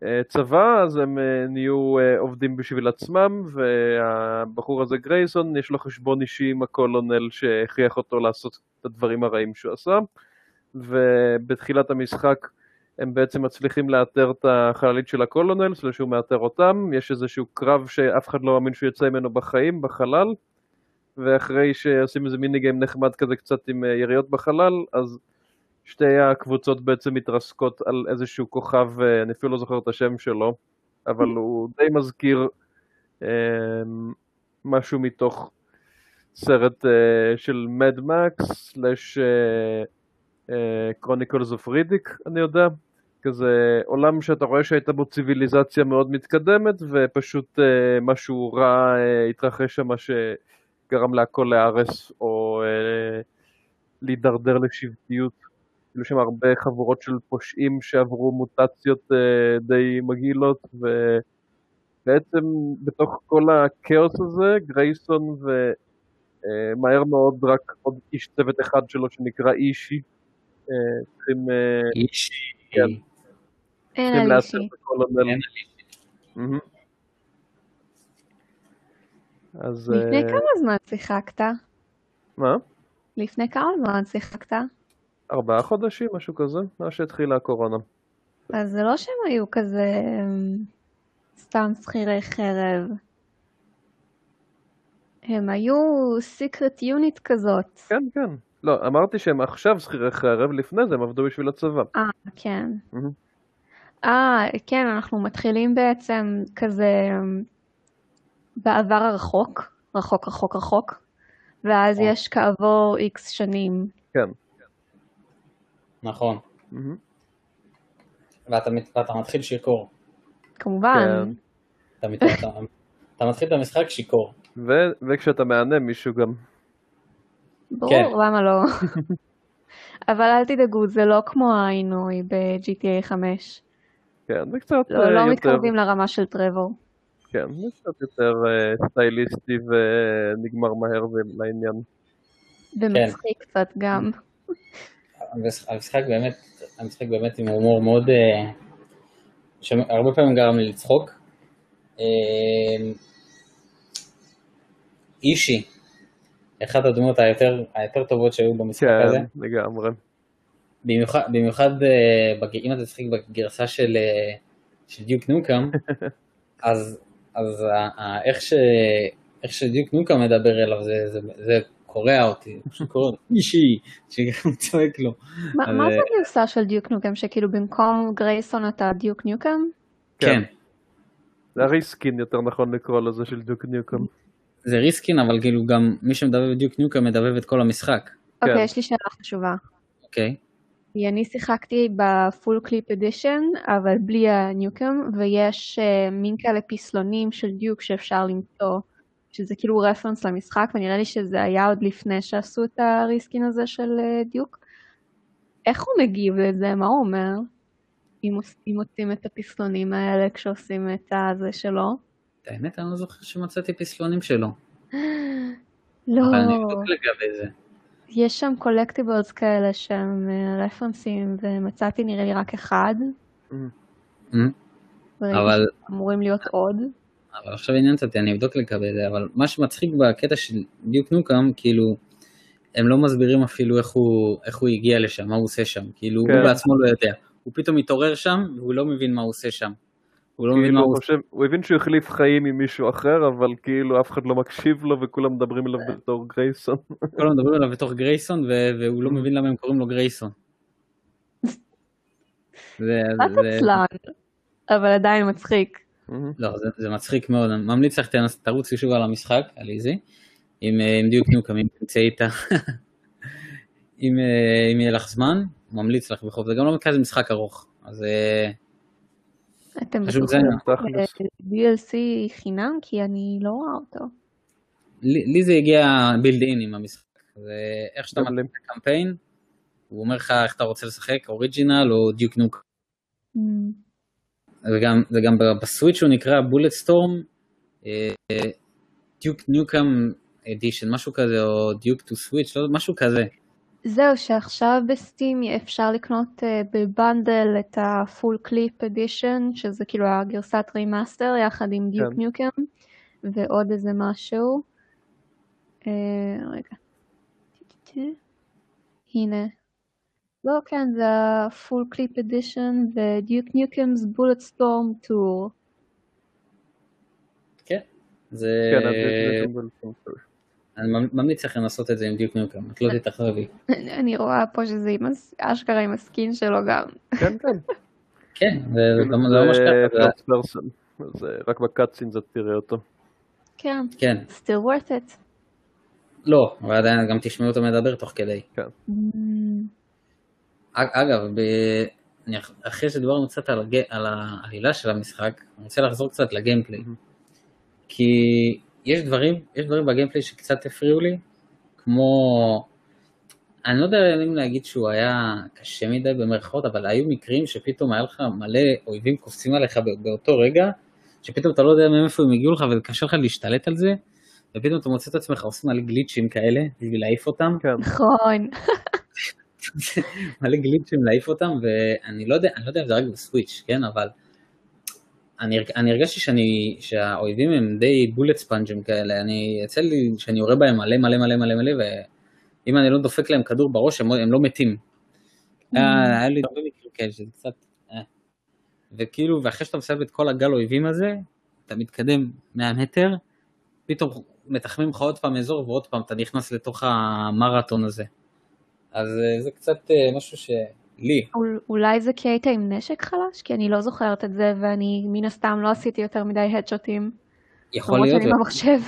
אה, אז הם אה, נהיו עובדים בשביל עצמם, והבחור הזה גרייסון, יש לו חשבון אישי עם הקולונל שהכריח אותו לעשות את הדברים הרעים שהוא עשה, ובתחילת המשחק הם בעצם מצליחים לאתר את החללית של הקולונל, שהוא מאתר אותם, יש איזשהו קרב שאף אחד לא מאמין שהוא יוצא ממנו בחיים, בחלל, ואחרי שעושים איזה mini game נחמד כזה קצת עם יריות בחלל, אז שתי הקבוצות בעצם מתרסקות על איזשהו כוכב, אני אפילו לא זוכר את השם שלו, אבל הוא די מזכיר אה, משהו מתוך סרט אה, של Mad Max, slash Chronicles of Riddick, אני יודע. כזה עולם שאתה רואה שהייתה בו ציוויליזציה מאוד מתקדמת, ופשוט אה, משהו רע אה, התרחש שם שגרם להכל להיהרס, או אה, להידרדר לשבטיות. היו שם הרבה חבורות של פושעים שעברו מוטציות uh, די מגעילות, ובעצם בתוך כל הכאוס הזה, גרייסון ומהר uh, מאוד רק עוד איש צוות אחד שלו שנקרא אישי, uh, צריכים... Uh, אישי. כן. אין על אישי. אז... לפני כמה זמן שיחקת? מה? לפני כמה זמן שיחקת? ארבעה חודשים, משהו כזה, מאז שהתחילה הקורונה. אז זה לא שהם היו כזה סתם שכירי חרב. הם היו סיקרט יוניט כזאת. כן, כן. לא, אמרתי שהם עכשיו שכירי חרב, לפני זה הם עבדו בשביל הצבא. אה, כן. אה, כן, אנחנו מתחילים בעצם כזה בעבר הרחוק, רחוק רחוק רחוק, ואז יש כעבור איקס שנים. כן. נכון. ואתה, ואתה מתחיל שיכור. כמובן. כן. אתה, אתה, אתה מתחיל את המשחק שיכור. ו, וכשאתה מהנה מישהו גם. ברור, כן. למה לא? אבל אל תדאגו, זה לא כמו העינוי ב-GTA 5. כן, זה קצת לא, יותר... לא מתקרבים לרמה של טרוור. כן, זה קצת יותר uh, סטייליסטי ונגמר מהר לעניין. ומצחיק כן. קצת גם. המשחק באמת, המשחק באמת עם הומור מאוד, אה, שהרבה פעמים גרם לי לצחוק. אה, אישי, אחת הדמות היותר, היותר טובות שהיו במשחק כן, הזה. כן, לגמרי. במיוחד, במיוחד אה, אם אתה תשחק בגרסה של, של דיוק נוקאם, אז, אז איך, ש, איך שדיוק נוקאם מדבר אליו זה, זה, זה קורע אותי, פשוט קורע אותי, אישי, שגם צועק לו. מה זה הגרסה של דיוק נוקם, שכאילו במקום גרייסון אתה דיוק ניוקם? כן. זה הריסקין יותר נכון לקרוא לזה של דיוק ניוקם. זה ריסקין, אבל כאילו גם מי שמדבב בדיוק ניוקם מדבב את כל המשחק. אוקיי, יש לי שאלה חשובה. אוקיי. אני שיחקתי בפול קליפ אדישן, אבל בלי הניוקם, ויש מין כאלה פסלונים של דיוק שאפשר למצוא. שזה כאילו רפרנס למשחק, ונראה לי שזה היה עוד לפני שעשו את הריסקין הזה של דיוק. איך הוא מגיב לזה? מה הוא אומר? אם, אם מוצאים את הפסלונים האלה כשעושים את הזה שלו? האמת, אני לא זוכר שמצאתי פסלונים שלו. לא. אבל אני אבדוק לגבי זה. יש שם קולקטיבלס כאלה שהם רפרנסים, ומצאתי נראה לי רק אחד. אבל... אמורים להיות עוד. אבל עכשיו עניינת אותי, אני אבדוק לגבי זה, אבל מה שמצחיק בקטע של דיוק נוקאם, כאילו, הם לא מסבירים אפילו איך הוא, איך הוא הגיע לשם, מה הוא עושה שם, כאילו, כן. הוא בעצמו לא יודע. הוא פתאום מתעורר שם, והוא לא מבין מה הוא עושה שם. הוא לא מבין מה הוא עושה. הוא הבין שהוא החליף חיים עם מישהו אחר, אבל כאילו אף אחד לא מקשיב לו וכולם מדברים אליו בתור גרייסון. כולם מדברים אליו בתור גרייסון, והוא לא מבין למה הם קוראים לו גרייסון. זה עצלן, אבל עדיין מצחיק. לא, זה, זה מצחיק מאוד, אני ממליץ לך תרוצי שוב על המשחק, על איזי, עם, עם דיוק נוקם, אם תמצאי איתה, אם, אם יהיה לך זמן, ממליץ לך בחוב, זה גם לא כזה משחק ארוך, אז אתם בטוחים DLC חינם? כי אני לא רואה אותו. לי, לי זה הגיע built in עם המשחק, זה איך שאתה מתאים את הקמפיין, הוא אומר לך איך אתה רוצה לשחק, original או Duke Nukem. וגם, וגם בסוויץ' הוא נקרא Bulletstorm, Duke Nukem Edition, משהו כזה, או Duke to Switch, לא, משהו כזה. זהו, שעכשיו ב Steam אפשר לקנות uh, ב bundle את ה Full Clip Edition, שזה כאילו הגרסת remaster יחד עם Duke כן. Nukem, ועוד איזה משהו. Uh, רגע. הנה. לא, כן, זה ה Full Clip Edition ו Duke Nukem's Bulletstorm Tour. כן. זה... כן, אני ממליץ לכם לעשות את זה עם Duke Nukem, את לא תתאכזבי. אני רואה פה שזה אשכרה עם ה skin שלו גם. כן, כן. כן, זה זה גם לא ממש ככה, זה- רק בקאטסינס את תראה אותו. כן, כן. still worth it. לא, אבל עדיין גם תשמעו אותו מדבר תוך כדי. אג- אגב, ב... אחרי שדיברנו קצת על, הג... על העלילה של המשחק, אני רוצה לחזור קצת לגיימפליי. כי יש דברים, יש דברים בגיימפליי שקצת הפריעו לי, כמו... אני לא יודע אם להגיד שהוא היה קשה מדי במרכאות, אבל היו מקרים שפתאום היה לך מלא אויבים קופצים עליך בא- באותו רגע, שפתאום אתה לא יודע מאיפה הם הגיעו לך וקשה לך להשתלט על זה, ופתאום אתה מוצא את עצמך עושים מלא גליצ'ים כאלה בשביל להעיף אותם. כן. נכון. מלא גליצ'ים להעיף אותם, ואני לא יודע, אני לא יודע אם זה רק בסוויץ', כן, אבל אני, אני הרגשתי שאני, שהאויבים הם די בולט ספאנג'ים כאלה, אני, יצא לי שאני יורה בהם מלא מלא מלא מלא מלא, ואם אני לא דופק להם כדור בראש, הם, הם לא מתים. היה, היה לי הרבה מקרים כאלה שזה קצת... אה. וכאילו, ואחרי שאתה מסיים את כל הגל אויבים הזה, אתה מתקדם 100 מטר, פתאום מתחמים לך עוד פעם אזור, ועוד פעם אתה נכנס לתוך המרתון הזה. אז אה, זה קצת אה, משהו שלי, אול- אולי זה כי היית עם נשק חלש? כי אני לא זוכרת את זה, ואני מן הסתם לא עשיתי יותר מדי הדשוטים. יכול למרות להיות, שאני במחשב.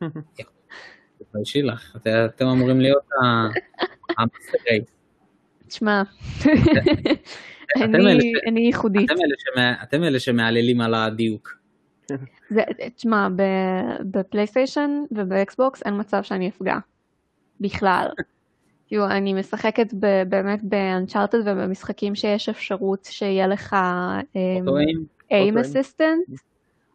תתביישי לך, את- אתם אמורים להיות ה- ה master race. תשמע, אני- ייחודית. אתם אלה שמע- אתם אלה שמהללים על הדיוק. תשמע, בפלייסטיישן ובאקסבוקס אין מצב שאני אפגע. בכלל. כאילו, אני משחקת ב- באמת ב Uncharted ובמשחקים שיש אפשרות שיהיה לך אמ, איים, אוטו-איים. אסיסטנט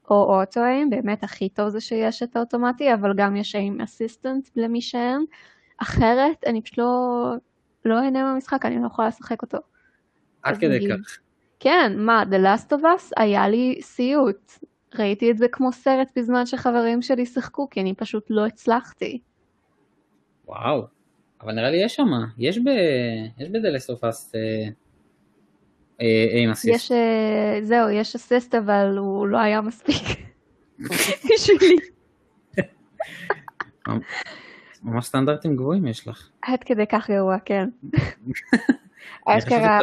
או אוטו איים, באמת הכי טוב זה שיש את האוטומטי, אבל גם יש איים אסיסטנט למי שאין. אחרת, אני פשוט לא, לא אהנה מהמשחק, אני לא יכולה לשחק אותו. עד כדי נגיד. כך. כן, מה, The Last of Us היה לי סיוט. ראיתי את זה כמו סרט בזמן שחברים שלי שיחקו, כי אני פשוט לא הצלחתי. וואו, אבל נראה לי יש שם, יש ב... יש בדלסופס איים אסיסט. יש, אה, זהו, יש אסיסט, אבל הוא לא היה מספיק בשבילי. ממש סטנדרטים גבוהים יש לך. עד כדי כך גרוע, כן. אשכרה.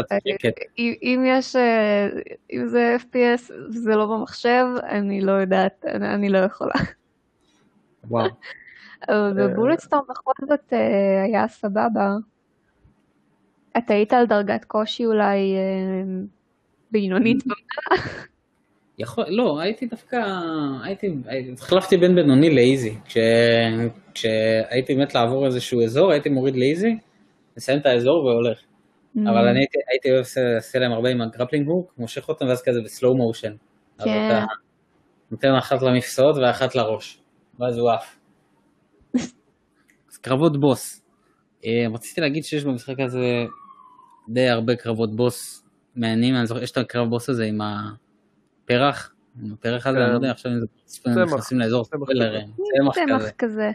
אם- יש, אה, אם זה FPS וזה לא במחשב, אני לא יודעת, אני לא יכולה. וואו. בבולטסטורם בכל זאת אה, היה סבבה. אתה היית על דרגת קושי אולי אה, בינונית ומעלה? יכול, לא, הייתי דווקא, הייתי, החלפתי בין בינוני לאיזי. כש, כשהייתי מת לעבור איזשהו אזור, הייתי מוריד לאיזי, מסיים את האזור והולך. Mm. אבל אני הייתי, הייתי אוהב לעשות להם הרבה עם הגרפלינג הוק, מושך אותם ואז כזה בסלואו מושן. כן. נותן אחת למפסעות ואחת לראש, ואז הוא עף. קרבות בוס. אה, רציתי להגיד שיש במשחק הזה די הרבה קרבות בוס מעניינים, אני זוכר, יש את הקרב בוס הזה עם הפרח, עם הפרח הזה, כן. אני לא יודע, עכשיו אם זה צמח. נכנסים לאזור צמח ספוילרים, צמח כזה.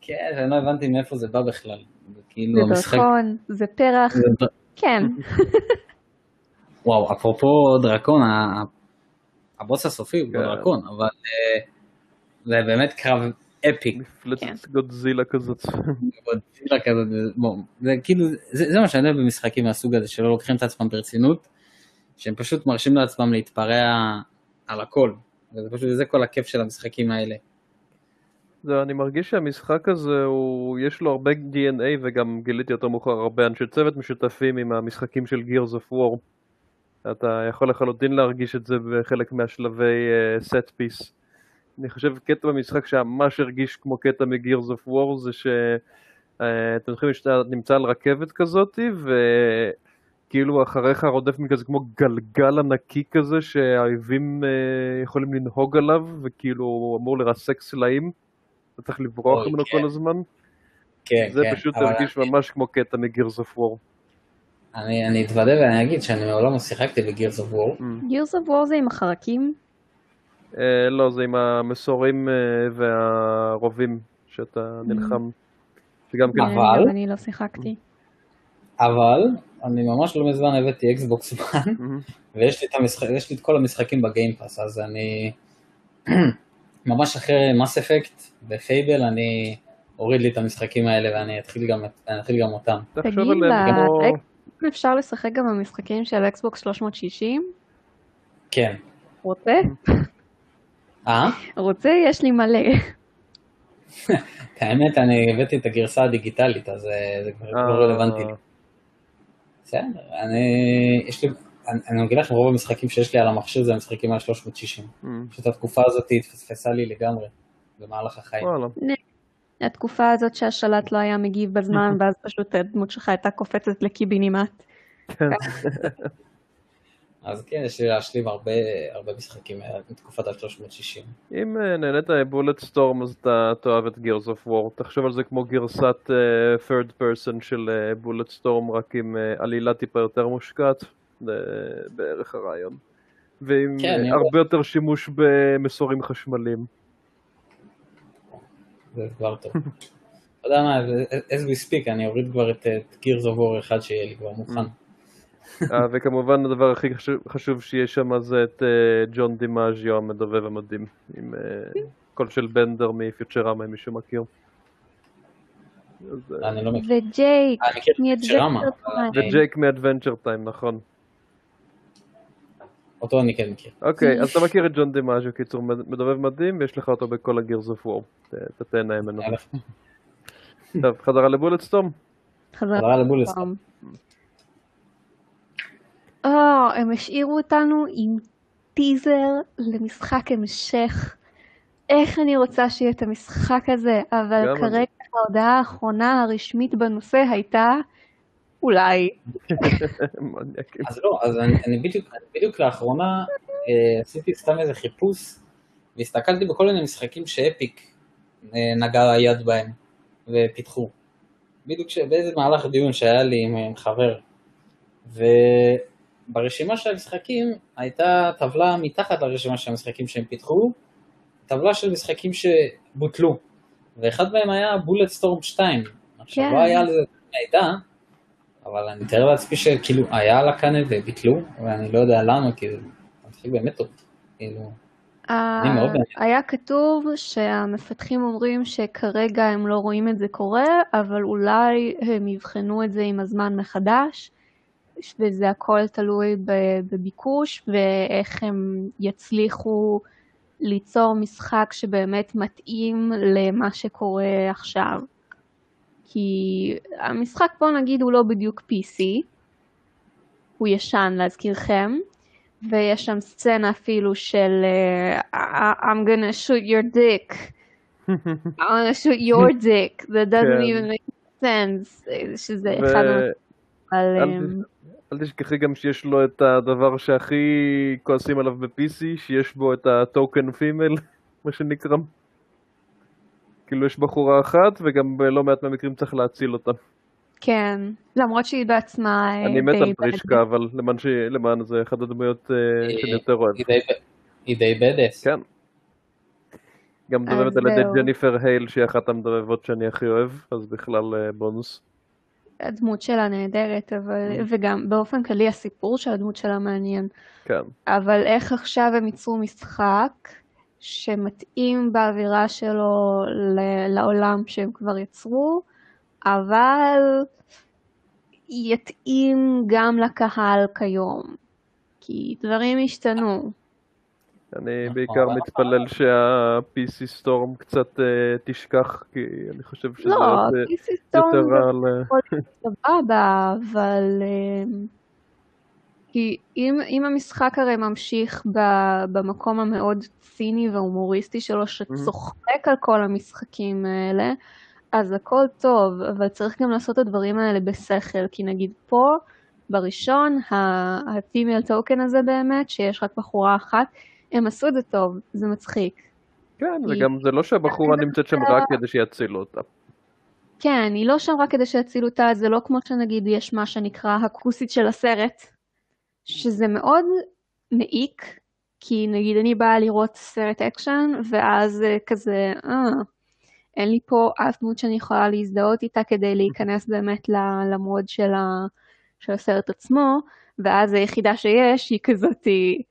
כן, אני לא הבנתי מאיפה זה בא בכלל. כאילו זה המשחק... דרקון, זה פרח, זה דר- כן. וואו, אפרופו דרקון, הבוס הסופי הוא כן. דרקון, אבל אה, זה באמת קרב אפיק. מפלצת גודזילה כזאת. גודזילה כזאת, זה- בוא, זה כאילו, זה, זה מה שאני אוהב במשחקים מהסוג הזה, שלא לוקחים את עצמם ברצינות, שהם פשוט מרשים לעצמם להתפרע על הכל. וזה פשוט, זה כל הכיף של המשחקים האלה. זהו, אני מרגיש שהמשחק הזה, הוא, יש לו הרבה DNA וגם גיליתי יותר מאוחר הרבה אנשי צוות משותפים עם המשחקים של Gears of War. אתה יכול לחלוטין להרגיש את זה בחלק מהשלבי uh, set piece. אני חושב קטע במשחק שממש הרגיש כמו קטע מ-Gears of War זה שאתם זוכרים שאתה נמצא על רכבת כזאת וכאילו אחריך רודף מכזה כמו גלגל ענקי כזה שהאויבים uh, יכולים לנהוג עליו וכאילו הוא אמור לרסק סלעים אתה צריך לברוח ממנו כן. כל הזמן. כן, זה כן. פשוט הרגיש ממש כמו קטע מגירס אוף וור. אני אני אתוודה ואני אגיד שאני מעולם לא שיחקתי ב Gears of War. Gears of War זה עם החרקים? אה, לא, זה עם המסורים אה, והרובים שאתה נלחם. שגם כן, אבל- גם אני לא שיחקתי. אבל אני ממש לא מזמן הבאתי Xbox One, מהמם. ויש לי, את המשחק, לי את כל המשחקים ב Game Pass, אז אני ממש אחרי Mass Effect ו Fable, אני אוריד לי את המשחקים האלה ואני אתחיל גם, אני אתחיל גם אותם. תגיד, אפשר לשחק גם במשחקים של אקסבוקס 360? כן. רוצה? אה? רוצה? יש לי מלא. האמת, אני הבאתי את הגרסה הדיגיטלית, אז אה, זה כבר לא אה, רלוונטי לי. בסדר, אני, יש לי, אני, אני אגיד לכם, רוב המשחקים שיש לי על המכשיר זה המשחקים על 360. מהמם. פשוט התקופה הזאת התפספסה לי לגמרי, במהלך החיים. התקופה הזאת שהשלט לא היה מגיב בזמן, ואז פשוט הדמות שלך הייתה קופצת לקיבינימט. אז כן, יש לי להשלים הרבה, הרבה משחקים אה, מתקופת ה-360. אם אה, נהנית מ Bulletstorm אז אתה תאהב את Gears of War. תחשוב על זה כמו גרסת אה, third person של Bulletstorm, רק עם אה, עלילה טיפה יותר מושקעת, זה בערך הרעיון. ועם כן, אני- הרבה יותר שימוש במסורים חשמליים. זה כבר טוב. אתה יודע מה, as we speak, אני אוריד כבר את Gears of War אחד שיהיה לי כבר מוכן. אה, וכמובן הדבר הכי חשוב, חשוב שיש שם זה את אה, ג'ון דימאז'יו המדובב המדהים, עם אה, קול של בנדר מפיוטרמה, אם מישהו מכיר. אני לא מכיר. וג'ייק, וג'ייק מאדוונצ'ר טיים, נכון. אותו אני כן מכיר. אוקיי, אז אתה מכיר את ג'ון דימאז'יו, קיצור מד- מדובב מדהים, ויש לך אותו בכל הגירס אוף וור. אתה תהנה ממנו. טוב, חזרה לבולט סטום. חזרה. פעם. או, הם השאירו אותנו עם טיזר למשחק המשך. איך אני רוצה שיהיה את המשחק הזה, אבל גם אני. כרגע ההודעה האחרונה הרשמית בנושא הייתה אולי. אז לא, אז אני, אני בדיוק, אני בדיוק לאחרונה אה, עשיתי סתם איזה חיפוש והסתכלתי בכל מיני משחקים שאפיק אה, נגע היד בהם ופיתחו. בדיוק ש- באיזה מהלך דיון שהיה לי עם, עם חבר. וברשימה של המשחקים הייתה טבלה מתחת לרשימה של המשחקים שהם פיתחו, טבלה של משחקים שבוטלו. ואחד מהם היה בולט סטורם 2. עכשיו כן. לא היה לזה מידע, אבל אני מתאר לעצמי שכאילו היה על הקנה וביטלו, ואני לא יודע למה, כאילו, המשחק באמת טוב. כאילו, מעניין. היה כתוב שהמפתחים אומרים שכרגע הם לא רואים את זה קורה, אבל אולי הם יבחנו את זה עם הזמן מחדש, וזה הכל תלוי בביקוש ואיך הם יצליחו ליצור משחק שבאמת מתאים למה שקורה עכשיו. כי המשחק, בוא נגיד, הוא לא בדיוק PC, הוא ישן להזכירכם, ויש שם סצנה אפילו של uh, I'm gonna shoot your dick. I'm gonna shoot your dick. That doesn't כן. even make sense. אה, שזה אחד מה... אל תשכחי גם שיש לו את הדבר שהכי כועסים עליו ב-PC, שיש בו את הטוקן פימל, מה שנקרא. כאילו יש בחורה אחת, וגם בלא מעט מהמקרים צריך להציל אותה. כן, למרות שהיא בעצמה אה, אני מת על פרישקה, אבל למען, ש... למען זה אחד הדמויות אה, שאני יותר אוהב. היא די בדס. כן. גם מדבבת על ידי. ג'ניפר הייל, שהיא אחת המדבבות שאני הכי אוהב, אז בכלל אה, בונוס. הדמות שלה נהדרת, אבל... וגם באופן כללי הסיפור של הדמות שלה מעניין. כן. אבל איך עכשיו הם ייצרו משחק שמתאים באווירה שלו לעולם שהם כבר יצרו, אבל יתאים גם לקהל כיום. כי דברים השתנו. אני נכון, בעיקר מתפלל שה-PC סטורם קצת אה, תשכח, כי אני חושב שזה לא, אה, PC יותר Storm רע ל... יכול להיות סבבה, אבל... אמ, כי אם, אם המשחק הרי ממשיך ב, במקום המאוד ציני והומוריסטי שלו, שצוחק על כל המשחקים האלה, אז הכל טוב, אבל צריך גם לעשות את הדברים האלה בשכל, כי נגיד פה, בראשון, ה female token הזה באמת, שיש רק בחורה אחת, הם עשו את זה טוב, זה מצחיק. כן, היא- וגם זה לא שהבחורה נמצאת שם רק כדי שיצילו אותה. כן, היא לא שם רק כדי שיצילו אותה, זה לא כמו שנגיד יש מה שנקרא הכוסית של הסרט, שזה מאוד מעיק, כי נגיד אני באה לראות סרט אקשן, ואז אה, כזה, אה, אין לי פה אף דמות שאני יכולה להזדהות איתה כדי להיכנס באמת למוד של, ה, של הסרט עצמו, ואז היחידה שיש היא כזאתי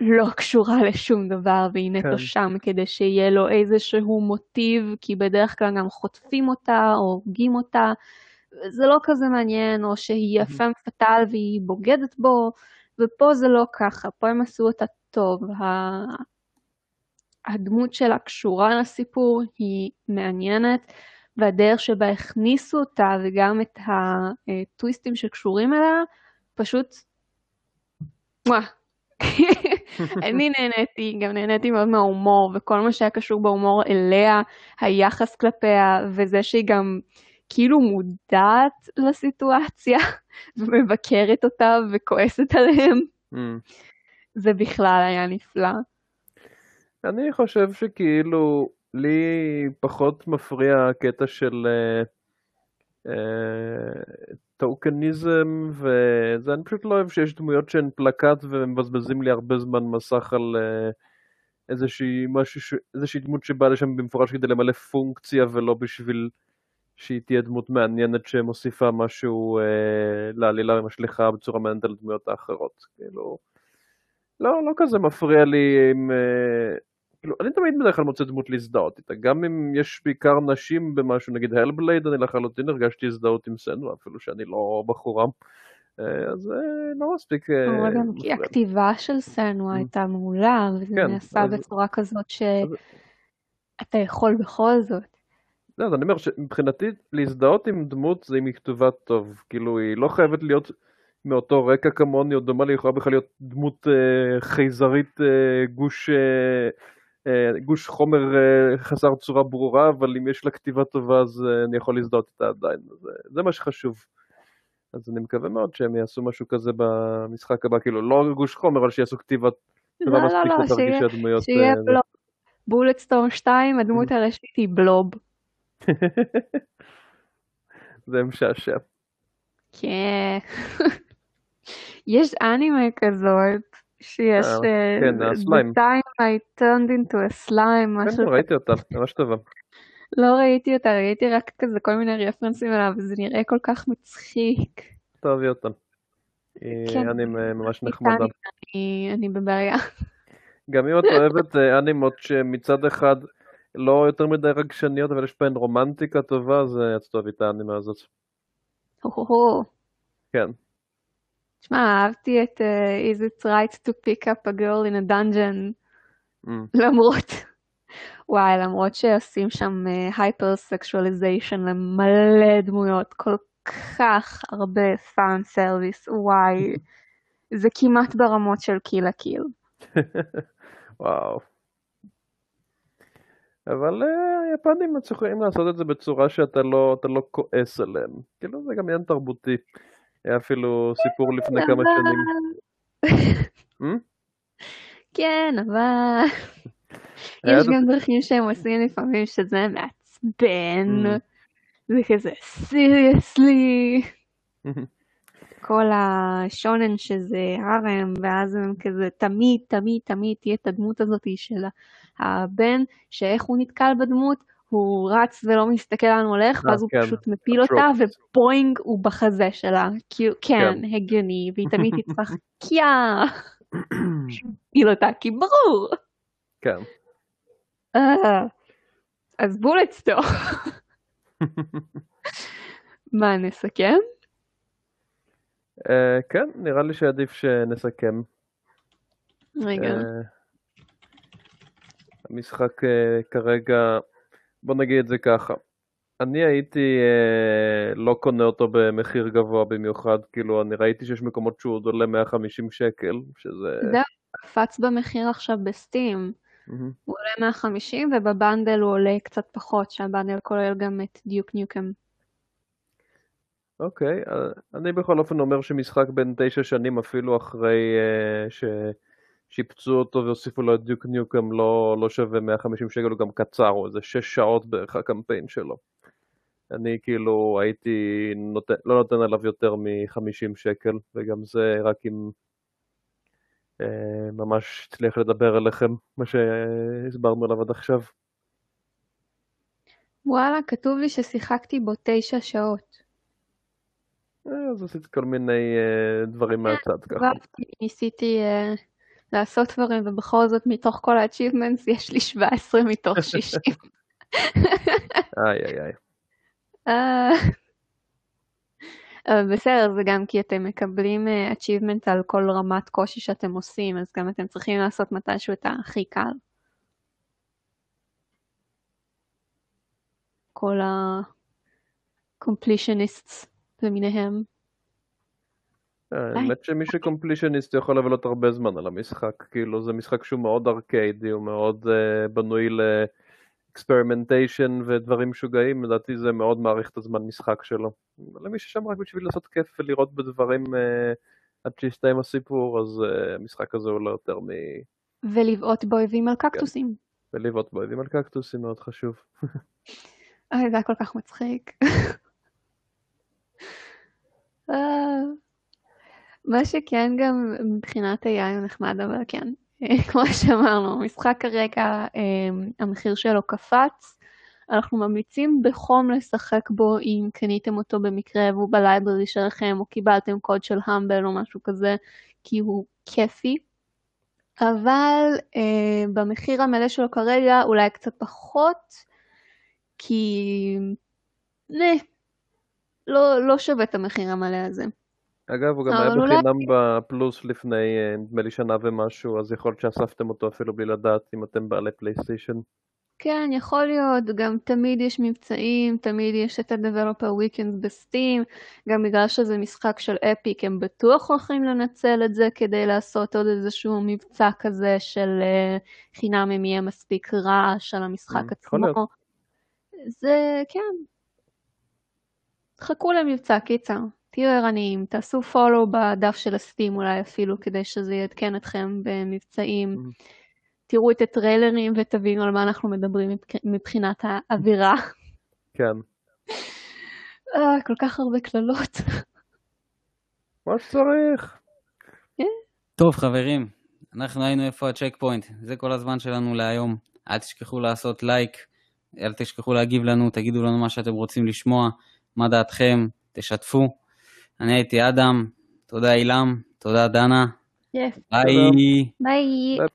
לא קשורה לשום דבר, והיא נטו כן. שם כדי שיהיה לו איזשהו מוטיב, כי בדרך כלל גם חוטפים אותה או הורגים אותה. זה לא כזה מעניין, או שהיא יפה פטל והיא בוגדת בו, ופה זה לא ככה, פה הם עשו אותה טוב. הדמות שלה קשורה לסיפור, היא מעניינת, והדרך שבה הכניסו אותה וגם את הטוויסטים שקשורים אליה, פשוט, וואו. אני נהניתי, גם נהניתי מאוד מההומור, וכל מה שהיה קשור בהומור אליה, היחס כלפיה, וזה שהיא גם כאילו מודעת לסיטואציה, ומבקרת אותה וכועסת עליהם. Mm. זה בכלל היה נפלא. אני חושב שכאילו, לי פחות מפריע הקטע של uh, uh, טוקניזם וזה, אני פשוט לא אוהב שיש דמויות שהן פלקט ומבזבזים לי הרבה זמן מסך על uh, איזושהי, משהו, איזושהי דמות שבאה לשם במפורש כדי למלא פונקציה ולא בשביל שהיא תהיה דמות מעניינת שמוסיפה משהו uh, לעלילה ומשליכה בצורה מעניינת על דמויות האחרות. כאילו, לא, לא כזה מפריע לי אם... Uh, כאילו, אני תמיד בדרך כלל מוצא דמות להזדהות איתה, גם אם יש בעיקר נשים במשהו, נגיד הלבלייד, אני לחלוטין הרגשתי הזדהות עם סנווה, אפילו שאני לא בחורה. אה, אז לא מספיק... אה, גם כי הכתיבה של סנווה mm. הייתה מעולה, וזה כן, נעשה בצורה כזאת שאתה יכול בכל זאת. לא, אז אני אומר שמבחינתי להזדהות עם דמות זה אם היא כתובה טוב, כאילו היא לא חייבת להיות מאותו רקע כמוני או דומה לי, יכולה בכלל להיות דמות אה, חייזרית אה, גוש אה, אה, גוש חומר אה, חסר צורה ברורה, אבל אם יש לה כתיבה טובה אז אה, אני יכול להזדהות איתה עדיין. זה, זה מה שחשוב. אז אני מקווה מאוד שהם יעשו משהו כזה במשחק הבא, כאילו לא גוש חומר, אבל שיעשו כתיבה לא, לא, לא, שיהיה, שיהיה בלוב. בולטסטורם 2, הדמות הראשית היא בלוב. זה משעשע. כן. יש אנימה כזאת. שיש... אה, אה, כן, הסליים. I turned into a slime, משהו... כן, ראיתי אותה, ממש טובה. לא ראיתי אותה, ראיתי רק כזה כל מיני רפרנסים עליו, וזה נראה כל כך מצחיק. תאהבי אותה. כן. אני ממש נחמדה. אני בבעיה. גם אם את אוהבת אה, אנימות שמצד אחד לא יותר מדי רגשניות, אבל יש בהן רומנטיקה טובה, אז את תאהבי את האנימה הזאת. כן. תשמע, אהבתי את Is it right to pick up a girl in a dungeon. למרות, וואי, למרות שעושים שם הייפר uh, סקשואליזיישן למלא דמויות, כל כך הרבה fan service, וואי, זה כמעט ברמות של Kill la Kill. וואו. אבל אה, היפנים מצליחים לעשות את זה בצורה שאתה לא, לא כועס עליהם. כאילו זה גם עניין תרבותי. היה אפילו סיפור לפני כמה שנים. כן, אבל... יש גם דרכים שהם עושים לפעמים שזה מעצבן, hmm. זה כזה סיריוסלי. כל השונן שזה הרם, ואז הם כזה תמיד, תמיד, תמיד תהיה את הדמות הזאת של הבן, שאיך הוא נתקל בדמות, הוא רץ ולא מסתכל לאן הוא הולך, ואז הוא כן. פשוט מפיל אותה, ובואינג הוא בחזה שלה. כן, כן, הגיוני, והיא תמיד תצטרך קיאה. מפיל אותה, כי ברור. כן. אה, אז בולטסטור. מה, נסכם? אה, כן, נראה לי שעדיף שנסכם. רגע. אה, המשחק כרגע בוא נגיד את זה ככה. אני הייתי אה, לא קונה אותו במחיר גבוה במיוחד, כאילו אני ראיתי שיש מקומות שהוא עוד עולה 150 שקל, שזה... זהו, קפץ במחיר עכשיו בסטים. Mm-hmm. הוא עולה 150 ובבנדל הוא עולה קצת פחות, שהבנדל כולל גם את דיוק ניוקם. אוקיי, okay, אה, אני בכל אופן אומר שמשחק בין תשע שנים אפילו אחרי uh, ש... שיפצו אותו והוסיפו לו את דיוק ניוקם לא, לא שווה 150 שקל, הוא גם קצר, הוא איזה 6 שעות בערך הקמפיין שלו. אני כאילו הייתי נותן, לא נותן עליו יותר מ-50 שקל, וגם זה רק אם אה, ממש הצליח לדבר אליכם, מה שהסברנו עליו עד עכשיו. וואלה, כתוב לי ששיחקתי בו תשע שעות. אה, אז עשיתי כל מיני אה, דברים מהצד ככה. ניסיתי אה, לעשות דברים, ובכל זאת מתוך כל ה-achievements יש לי 17 מתוך 60. איי איי איי. אה, אבל בסדר, זה גם כי אתם מקבלים אה, achievement על כל רמת קושי שאתם עושים, אז גם אתם צריכים לעשות מתישהו את הכי קל. כל ה-completionists למיניהם. האמת שמי שקומפלישניסט יכול לבלות הרבה זמן על המשחק, כאילו זה משחק שהוא מאוד ארקיידי, הוא מאוד בנוי לאקספרימנטיישן ודברים משוגעים, לדעתי זה מאוד מעריך את הזמן משחק שלו. למי ששם רק בשביל לעשות כיף ולראות בדברים uh, עד שיסתיים הסיפור, אז uh, המשחק הזה הוא לא יותר מ... ולבעוט באויבים על קקטוסים. ולבעוט באויבים על קקטוסים מאוד חשוב. אוי, זה היה כל כך מצחיק. אה, מה שכן גם מבחינת AI הוא נחמד, אבל כן, כמו שאמרנו, משחק כרגע, אה, המחיר שלו קפץ. אנחנו ממליצים בחום לשחק בו אם קניתם אותו במקרה והוא בלייברי שלכם, או קיבלתם קוד של המבל או משהו כזה, כי הוא כיפי. אבל אה, במחיר המלא שלו כרגע אולי קצת פחות, כי... נה, לא, לא שווה את המחיר המלא הזה. אגב, הוא גם היה אולי- בחינם בפלוס לפני, אה, נדמה לי שנה ומשהו, אז יכול להיות שאספתם אותו אפילו בלי לדעת אם אתם בעלי פלייסטיישן. כן, יכול להיות, גם תמיד יש מבצעים, תמיד יש את ה-Developer Weekends בסטים, גם בגלל שזה משחק של אפיק, הם בטוח הולכים לנצל את זה כדי לעשות עוד איזשהו מבצע כזה של uh, חינם אם יהיה מספיק רעש על המשחק Mm, יכול להיות. עצמו. זה, כן. חכו למבצע, קיצר. תהיו ערניים, תעשו follow בדף של הסטים אולי אפילו, כדי שזה יעדכן אתכם במבצעים. Mm. תראו את הטריילרים ותבינו על מה אנחנו מדברים מבח- מבחינת האווירה. כן. אה, כל כך הרבה קללות. מה שצריך. טוב חברים, אנחנו היינו איפה הצ'ק פוינט, זה כל הזמן שלנו להיום. אל תשכחו לעשות לייק, אל תשכחו להגיב לנו, תגידו לנו מה שאתם רוצים לשמוע, מה דעתכם, תשתפו. אני הייתי אדם, תודה אילם, תודה דנה, yes, ביי. שלום. ביי. ביי